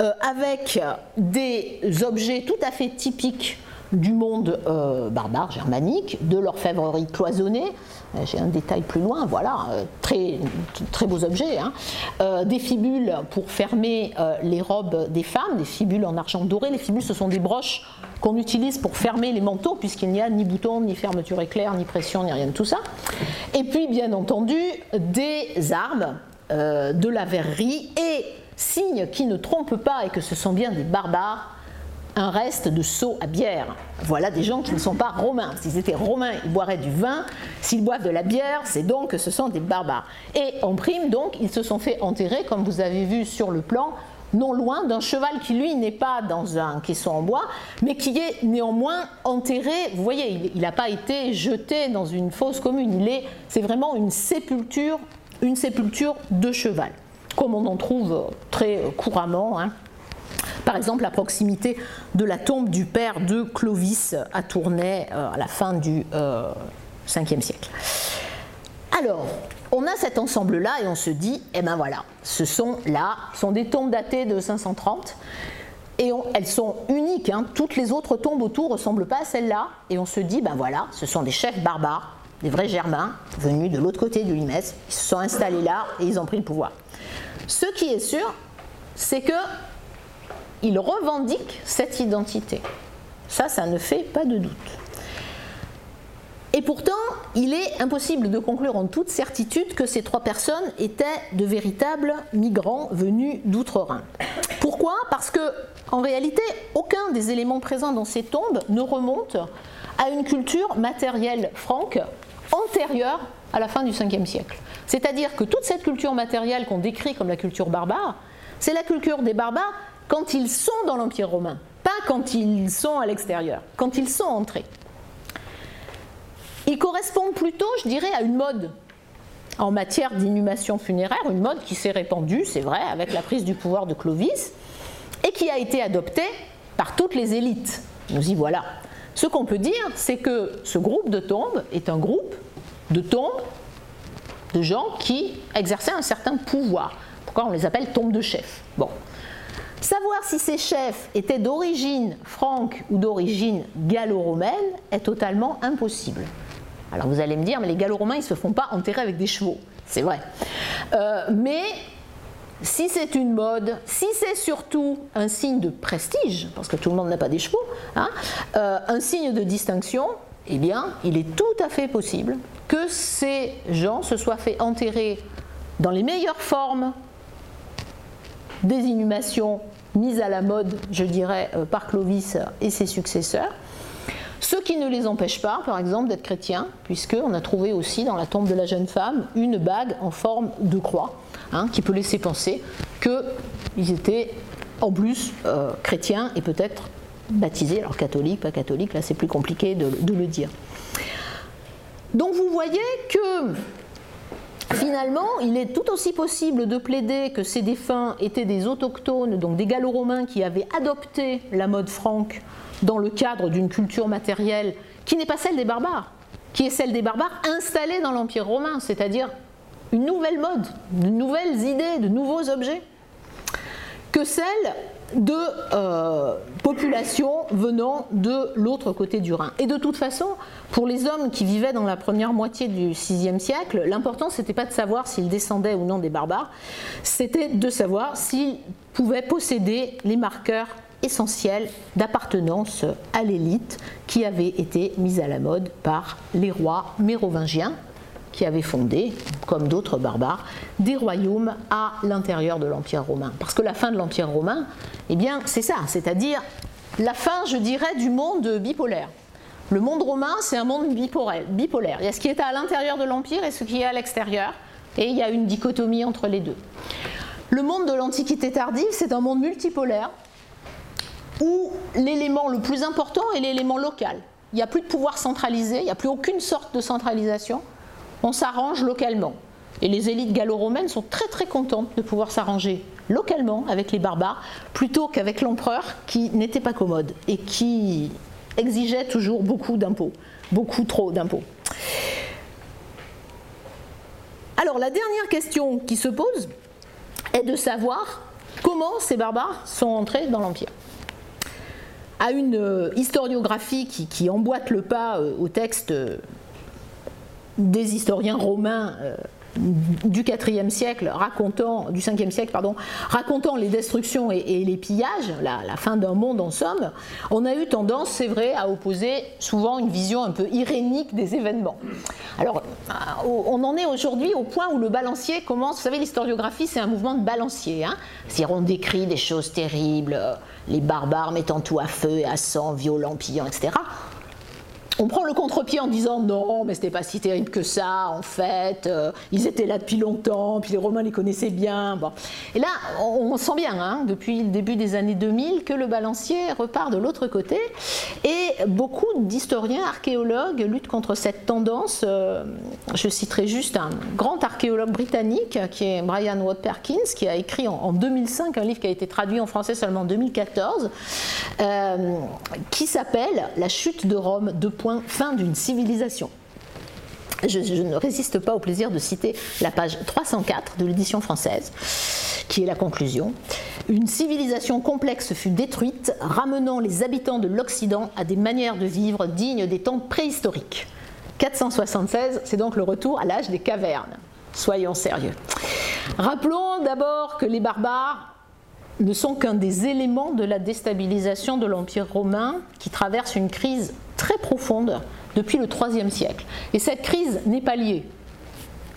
euh, avec des objets tout à fait typiques du monde euh, barbare germanique, de l'orfèvrerie cloisonnée, euh, j'ai un détail plus loin, voilà, euh, très, très beaux objets, hein. des fibules pour fermer les robes des femmes, des fibules en argent doré, les fibules ce sont des broches qu'on utilise pour fermer les manteaux puisqu'il n'y a ni bouton, ni fermeture éclair, ni pression, ni rien de tout ça, et puis bien entendu des armes, de la verrerie et signe qui ne trompe pas et que ce sont bien des barbares, un reste de seau à bière. Voilà des gens qui ne sont pas romains. S'ils étaient romains, ils boiraient du vin. S'ils boivent de la bière, c'est donc que ce sont des barbares. Et en prime, donc, ils se sont fait enterrer, comme vous avez vu sur le plan, non loin d'un cheval qui, lui, n'est pas dans un caisson en bois, mais qui est néanmoins enterré. Vous voyez, il n'a pas été jeté dans une fosse commune. Il est, c'est vraiment une sépulture, une sépulture de cheval, comme on en trouve très couramment. Hein par exemple, à proximité de la tombe du père de Clovis à Tournai euh, à la fin du 5e euh, siècle. Alors, on a cet ensemble-là et on se dit, eh ben voilà, ce sont là, sont des tombes datées de 530. Et elles sont uniques, hein. toutes les autres tombes autour ne ressemblent pas à celle-là. Et on se dit, ben voilà, ce sont des chefs barbares, des vrais Germains, venus de l'autre côté du Limès. Ils se sont installés là et ils ont pris le pouvoir. Ce qui est sûr, c'est que ils revendiquent cette identité. Ça, ça ne fait pas de doute. Et pourtant, il est impossible de conclure en toute certitude que ces trois personnes étaient de véritables migrants venus d'outre-Rhin. Pourquoi? Parce que, en réalité, aucun des éléments présents dans ces tombes ne remonte à une culture matérielle franque antérieure à la fin du 5e siècle. C'est-à-dire que toute cette culture matérielle qu'on décrit comme la culture barbare, c'est la culture des barbares quand ils sont dans l'Empire romain, pas quand ils sont à l'extérieur, quand ils sont entrés. Ils correspondent plutôt, je dirais, à une mode en matière d'inhumation funéraire, une mode qui s'est répandue, c'est vrai, avec la prise du pouvoir de Clovis, et qui a été adoptée par toutes les élites. Nous y voilà. Ce qu'on peut dire, c'est que ce groupe de tombes est un groupe de tombes de gens qui exerçaient un certain pouvoir. Pourquoi on les appelle tombes de chefs Bon. Savoir si ces chefs étaient d'origine franque ou d'origine gallo-romaine est totalement impossible. Alors vous allez me dire, mais les gallo-romains, ils ne se font pas enterrer avec des chevaux. C'est vrai. Euh, mais si c'est une mode, si c'est surtout un signe de prestige, parce que tout le monde n'a pas des chevaux, hein, euh, un signe de distinction, eh bien, il est tout à fait possible que ces gens se soient fait enterrer dans les meilleures formes des inhumations mises à la mode, je dirais, euh, par Clovis et ses successeurs. Ce qui ne les empêche pas, par exemple, d'être chrétiens, puisqu'on a trouvé aussi dans la tombe de la jeune femme une bague en forme de croix, hein, qui peut laisser penser qu'ils étaient en plus euh, chrétiens et peut-être baptisés, alors catholiques, pas catholiques, là c'est plus compliqué de, le dire. Donc vous voyez que Finalement, il est tout aussi possible de plaider que ces défunts étaient des autochtones, donc des gallo-romains qui avaient adopté la mode franque dans le cadre d'une culture matérielle qui n'est pas celle des barbares, qui est celle des barbares installés dans l'Empire romain, c'est-à-dire une nouvelle mode, de nouvelles idées, de nouveaux objets, que celle de euh, populations venant de l'autre côté du Rhin. Et de toute façon, pour les hommes qui vivaient dans la première moitié du VIe siècle, l'important n'était pas de savoir s'ils descendaient ou non des barbares, c'était de savoir s'ils pouvaient posséder les marqueurs essentiels d'appartenance à l'élite qui avait été mise à la mode par les rois mérovingiens qui avaient fondé, comme d'autres barbares, des royaumes à l'intérieur de l'Empire romain. Parce que la fin de l'Empire romain, eh bien, c'est ça, c'est-à-dire la fin, je dirais, du monde bipolaire. Le monde romain, c'est un monde bipolaire. Il y a ce qui est à l'intérieur de l'Empire et ce qui est à l'extérieur, et il y a une dichotomie entre les deux. Le monde de l'Antiquité tardive, c'est un monde multipolaire, où l'élément le plus important est l'élément local. Il n'y a plus de pouvoir centralisé, il n'y a plus aucune sorte de centralisation on s'arrange localement. Et les élites gallo-romaines sont très très contentes de pouvoir s'arranger localement avec les barbares plutôt qu'avec l'empereur qui n'était pas commode et qui exigeait toujours beaucoup d'impôts, beaucoup trop d'impôts. Alors la dernière question qui se pose est de savoir comment ces barbares sont entrés dans l'Empire. À une euh, historiographie qui, emboîte le pas euh, au texte euh, des historiens romains euh, du 4 siècle, racontant, du 5e siècle, pardon, racontant les destructions et, les pillages, la, fin d'un monde en somme, on a eu tendance, c'est vrai, à opposer souvent une vision un peu irénique des événements. Alors, euh, on en est aujourd'hui au point où le balancier commence, vous savez, l'historiographie, c'est un mouvement de balancier. Hein C'est-à-dire, on décrit des choses terribles, euh, les barbares mettant tout à feu et à sang, violents, pillant, etc on prend le contre-pied en disant non, mais c'était pas si terrible que ça, en fait, euh, ils étaient là depuis longtemps, puis les Romains les connaissaient bien. Et là, on, sent bien, hein, depuis le début des années 2000, que le balancier repart de l'autre côté, et beaucoup d'historiens, archéologues luttent contre cette tendance. Euh, je citerai juste un grand archéologue britannique, qui est Brian Watt Perkins, qui a écrit en, 2005 un livre qui a été traduit en français seulement en 2014, euh, qui s'appelle La chute de Rome, fin d'une civilisation. Je, ne résiste pas au plaisir de citer la page 304 de l'édition française, qui est la conclusion. Une civilisation complexe fut détruite, ramenant les habitants de l'Occident à des manières de vivre dignes des temps préhistoriques. 476, c'est donc le retour à l'âge des cavernes. Soyons sérieux. Rappelons d'abord que les barbares ne sont qu'un des éléments de la déstabilisation de l'Empire romain qui traverse une crise très profonde depuis le IIIe siècle. Et cette crise n'est pas liée,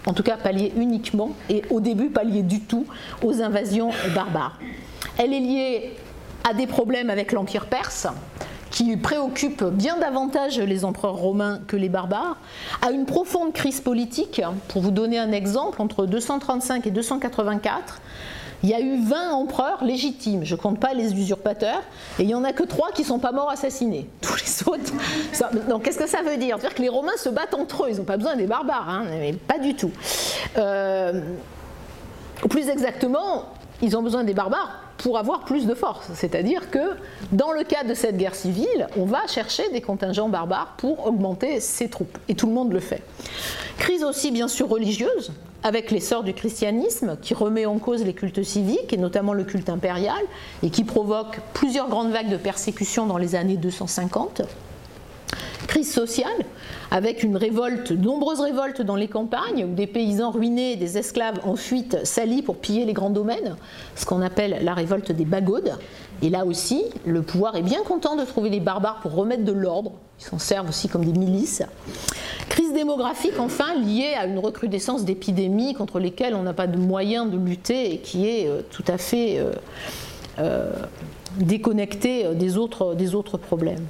en tout cas pas liée uniquement, et au début pas liée du tout, aux invasions barbares. Elle est liée à des problèmes avec l'Empire perse, qui préoccupe bien davantage les empereurs romains que les barbares, à une profonde crise politique. Pour vous donner un exemple, entre 235 et 284, il y a eu 20 empereurs légitimes, je ne compte pas les usurpateurs, et il n'y en a que 3 qui sont pas morts assassinés. Tous les autres. donc qu'est-ce que ça veut dire? Dire que les Romains se battent entre eux, ils n'ont pas besoin des barbares, hein, pas du tout. Euh, plus exactement, ils ont besoin des barbares pour avoir plus de force. C'est-à-dire que dans le cas de cette guerre civile, on va chercher des contingents barbares pour augmenter ses troupes. Et tout le monde le fait. Crise aussi bien sûr religieuse, avec l'essor du christianisme qui remet en cause les cultes civiques, et notamment le culte impérial, et qui provoque plusieurs grandes vagues de persécution dans les années 250 crise sociale, avec une révolte, nombreuses révoltes dans les campagnes, où des paysans ruinés, des esclaves en fuite s'allient pour piller les grands domaines, ce qu'on appelle la révolte des bagaudes. Et là aussi, le pouvoir est bien content de trouver les barbares pour remettre de l'ordre. Ils s'en servent aussi comme des milices. Crise démographique, enfin, liée à une recrudescence d'épidémies contre lesquelles on n'a pas de moyens de lutter et qui est euh, tout à fait euh, euh, déconnecté des autres, des autres problèmes.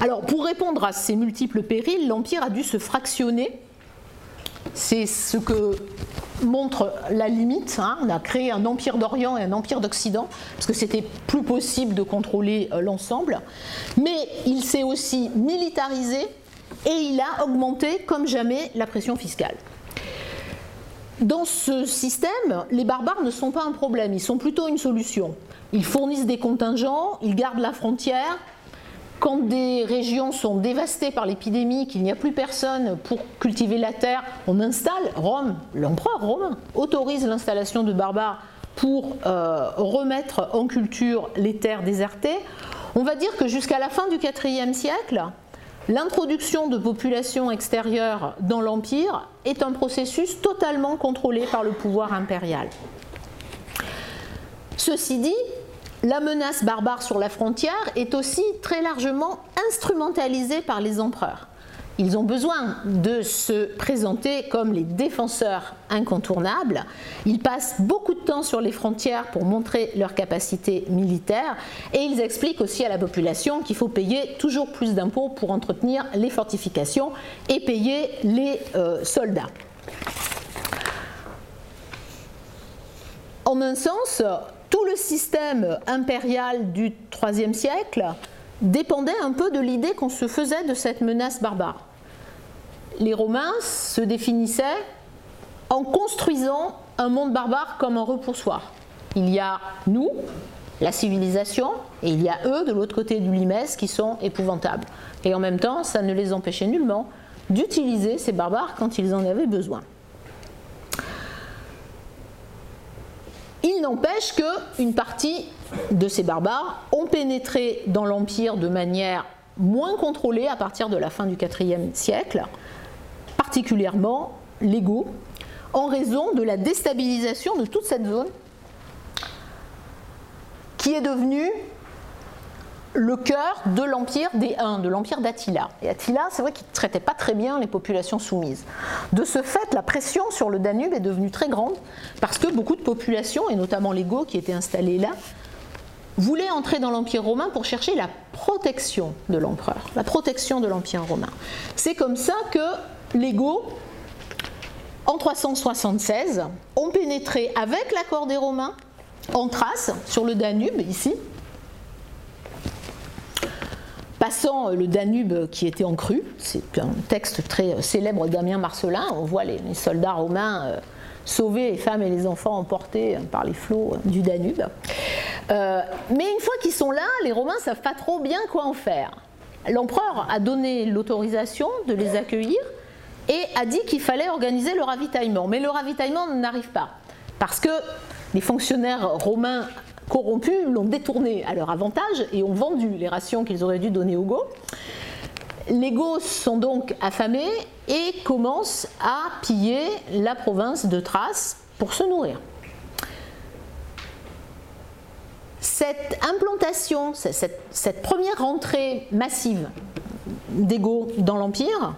Alors, pour répondre à ces multiples périls, l'Empire a dû se fractionner. C'est ce que montre la limite. Hein. On a créé un empire d'Orient et un empire d'Occident, parce que c'était plus possible de contrôler euh, l'ensemble. Mais il s'est aussi militarisé et il a augmenté comme jamais la pression fiscale. Dans ce système, les barbares ne sont pas un problème, ils sont plutôt une solution. Ils fournissent des contingents, ils gardent la frontière. Quand des régions sont dévastées par l'épidémie, qu'il n'y a plus personne pour cultiver la terre, on installe, Rome, l'empereur romain, autorise l'installation de barbares pour euh, remettre en culture les terres désertées. On va dire que jusqu'à la fin du IVe siècle, l'introduction de populations extérieures dans l'Empire est un processus totalement contrôlé par le pouvoir impérial. Ceci dit, la menace barbare sur la frontière est aussi très largement instrumentalisée par les empereurs. Ils ont besoin de se présenter comme les défenseurs incontournables. Ils passent beaucoup de temps sur les frontières pour montrer leur capacité militaire et ils expliquent aussi à la population qu'il faut payer toujours plus d'impôts pour entretenir les fortifications et payer les euh, soldats. En un sens, tout le système impérial du IIIe siècle dépendait un peu de l'idée qu'on se faisait de cette menace barbare. Les Romains se définissaient en construisant un monde barbare comme un repoussoir. Il y a nous, la civilisation, et il y a eux de l'autre côté du limès qui sont épouvantables. Et en même temps, ça ne les empêchait nullement d'utiliser ces barbares quand ils en avaient besoin. Il n'empêche qu'une partie de ces barbares ont pénétré dans l'Empire de manière moins contrôlée à partir de la fin du IVe siècle, particulièrement les en raison de la déstabilisation de toute cette zone qui est devenue le cœur de l'empire des Huns, de l'empire d'Attila. Et Attila, c'est vrai qu'il ne traitait pas très bien les populations soumises. De ce fait, la pression sur le Danube est devenue très grande parce que beaucoup de populations, et notamment les Goths qui étaient installés là, voulaient entrer dans l'empire romain pour chercher la protection de l'empereur, la protection de l'empire romain. C'est comme ça que les Goths, en 376, ont pénétré avec l'accord des Romains en Thrace, sur le Danube, ici, Passant le Danube qui était en crue, c'est un texte très célèbre d'Amien Marcelin, on voit les, soldats romains euh, sauver les femmes et les enfants emportés par les flots du Danube. Euh, mais une fois qu'ils sont là, les Romains ne savent pas trop bien quoi en faire. L'empereur a donné l'autorisation de les accueillir et a dit qu'il fallait organiser le ravitaillement. Mais le ravitaillement n'arrive pas. Parce que les fonctionnaires romains corrompus l'ont détourné à leur avantage et ont vendu les rations qu'ils auraient dû donner aux Goths. Les Goths sont donc affamés et commencent à piller la province de Thrace pour se nourrir. Cette implantation, cette, première rentrée massive des Goths dans l'Empire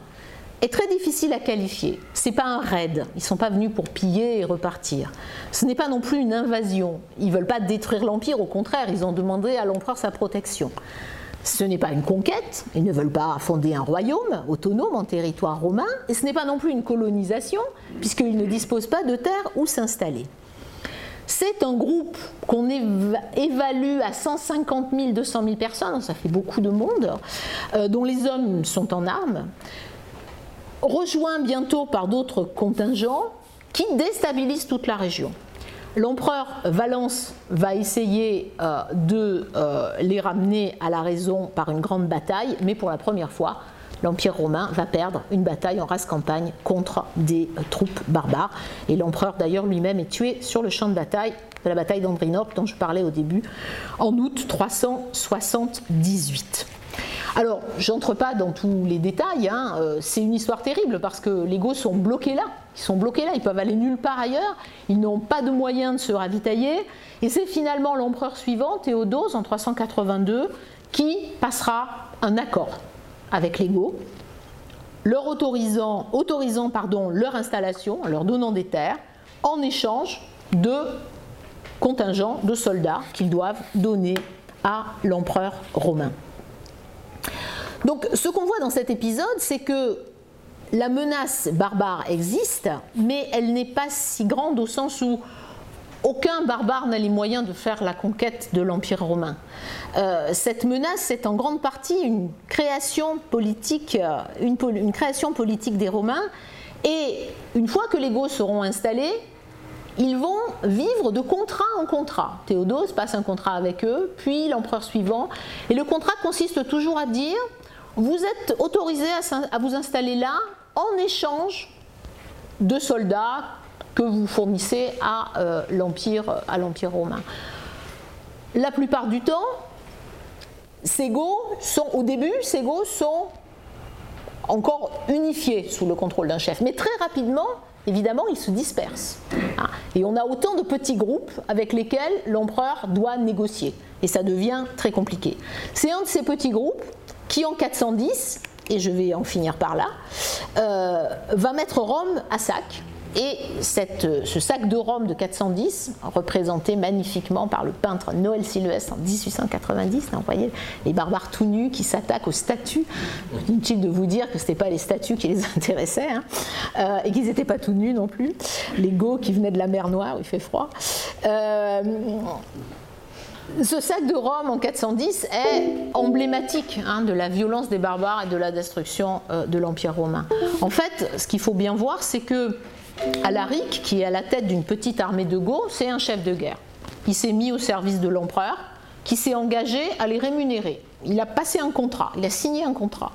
est très difficile à qualifier. Ce n'est pas un raid, ils sont pas venus pour piller et repartir. Ce n'est pas non plus une invasion, ils veulent pas détruire l'Empire, au contraire, ils ont demandé à l'empereur sa protection. Ce n'est pas une conquête, ils ne veulent pas fonder un royaume autonome en territoire romain, et ce n'est pas non plus une colonisation, puisqu'ils ne disposent pas de terre où s'installer. C'est un groupe qu'on évalue à 150 000, 200 000 personnes, ça fait beaucoup de monde, euh, dont les hommes sont en armes, rejoint bientôt par d'autres contingents qui déstabilisent toute la région. L'empereur Valence va essayer euh, de euh, les ramener à la raison par une grande bataille, mais pour la première fois, l'Empire romain va perdre une bataille en race campagne contre des troupes barbares. Et l'empereur d'ailleurs lui-même est tué sur le champ de bataille de la bataille d'Andrinople dont je parlais au début, en août 378. Alors, j'entre pas dans tous les détails, hein, euh, c'est une histoire terrible parce que les Goths sont bloqués là, ils sont bloqués là, ils peuvent aller nulle part ailleurs, ils n'ont pas de moyens de se ravitailler, et c'est finalement l'empereur suivant, Théodose, en 382, qui passera un accord avec les Goths, leur autorisant, leur installation, leur donnant des terres, en échange de contingents de soldats qu'ils doivent donner à l'empereur romain. Donc ce qu'on voit dans cet épisode, c'est que la menace barbare existe, mais elle n'est pas si grande au sens où aucun barbare n'a les moyens de faire la conquête de l'Empire romain. Euh, cette menace est en grande partie une création politique, euh, une, création politique des Romains, et une fois que les Goths seront installés, ils vont vivre de contrat en contrat. Théodose passe un contrat avec eux, puis l'empereur suivant, et le contrat consiste toujours à dire vous êtes autorisé à, vous installer là en échange de soldats que vous fournissez à euh, l'empire romain. La plupart du temps, ces sont au début, ces sont encore unifiés sous le contrôle d'un chef, mais très rapidement, évidemment, ils se dispersent. Ah, et on a autant de petits groupes avec lesquels l'empereur doit négocier, et ça devient très compliqué. C'est un de ces petits groupes qui en 410, et je vais en finir par là, euh, va mettre Rome à sac. Et cette, ce sac de Rome de 410, représenté magnifiquement par le peintre Noël Sylvestre en 1890, vous voyez les barbares tout nus qui s'attaquent aux statues. Inutile de vous dire que ce n'était pas les statues qui les intéressaient, hein, euh, et qu'ils n'étaient pas tout nus non plus. Les Goths qui venaient de la mer Noire, où il fait froid. Euh, ce sac de Rome en 410 est emblématique hein, de la violence des barbares et de la destruction euh, de l'Empire romain. En fait, ce qu'il faut bien voir, c'est que Alaric, qui est à la tête d'une petite armée de Goths, c'est un chef de guerre. Il s'est mis au service de l'empereur, qui s'est engagé à les rémunérer. Il a passé un contrat, il a signé un contrat.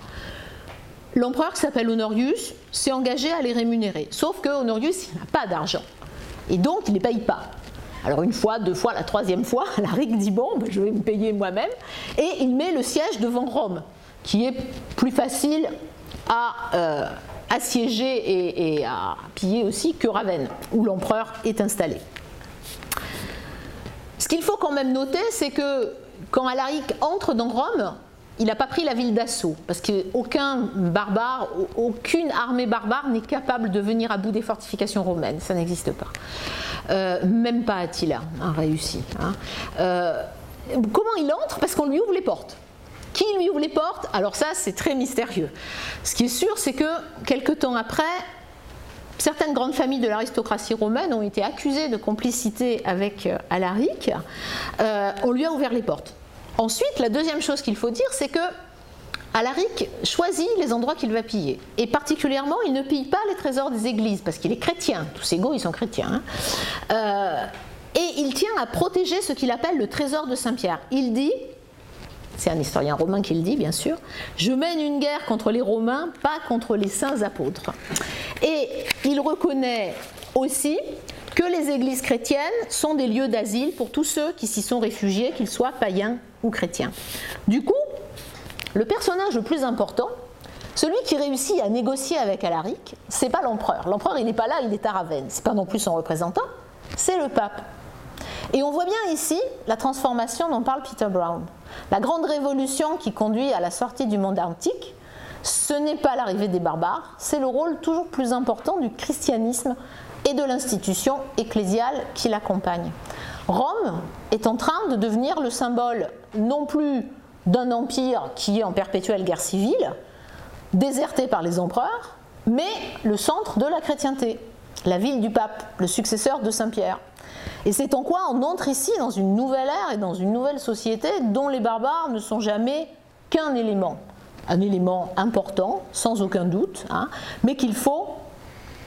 L'empereur, qui s'appelle Honorius, s'est engagé à les rémunérer. Sauf que Honorius, n'a pas d'argent. Et donc, il ne les paye pas. Alors une fois, deux fois, la troisième fois, Alaric dit bon, ben, je vais me payer moi-même, et il met le siège devant Rome, qui est plus facile à euh, assiéger et, à piller aussi que Ravenne, où l'empereur est installé. Ce qu'il faut quand même noter, c'est que quand Alaric entre dans Rome, il n'a pas pris la ville d'assaut, parce qu'aucun barbare, aucune armée barbare n'est capable de venir à bout des fortifications romaines, ça n'existe pas. Euh, même pas Attila a réussi. Hein. Euh, comment il entre? Parce qu'on lui ouvre les portes. Qui lui ouvre les portes? Alors ça, c'est très mystérieux. Ce qui est sûr, c'est que quelques temps après, certaines grandes familles de l'aristocratie romaine ont été accusées de complicité avec euh, Alaric. on lui a ouvert les portes. Ensuite, la deuxième chose qu'il faut dire, c'est que Alaric choisit les endroits qu'il va piller. Et particulièrement, il ne pille pas les trésors des églises, parce qu'il est chrétien. Tous ces go, ils sont chrétiens. Hein. Euh, et il tient à protéger ce qu'il appelle le trésor de Saint-Pierre. Il dit, c'est un historien romain qui le dit, bien sûr, je mène une guerre contre les Romains, pas contre les saints apôtres. Et il reconnaît aussi que les églises chrétiennes sont des lieux d'asile pour tous ceux qui s'y sont réfugiés, qu'ils soient païens ou chrétiens. Du coup, le personnage le plus important, celui qui réussit à négocier avec Alaric, c'est pas l'empereur. L'empereur, il n'est pas là, il est à Ravenne. C'est pas non plus son représentant, c'est le pape. Et on voit bien ici la transformation dont parle Peter Brown. La grande révolution qui conduit à la sortie du monde antique, ce n'est pas l'arrivée des barbares, c'est le rôle toujours plus important du christianisme et de l'institution ecclésiale qui l'accompagne. Rome est en train de devenir le symbole non plus d'un empire qui est en perpétuelle guerre civile, déserté par les empereurs, mais le centre de la chrétienté, la ville du pape, le successeur de Saint-Pierre. Et c'est en quoi on entre ici dans une nouvelle ère et dans une nouvelle société dont les barbares ne sont jamais qu'un élément, un élément important, sans aucun doute, hein, mais qu'il faut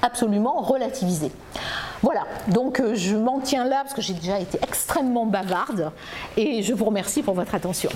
absolument relativiser. Voilà, donc euh, je m'en tiens là parce que j'ai déjà été extrêmement bavarde et je vous remercie pour votre attention.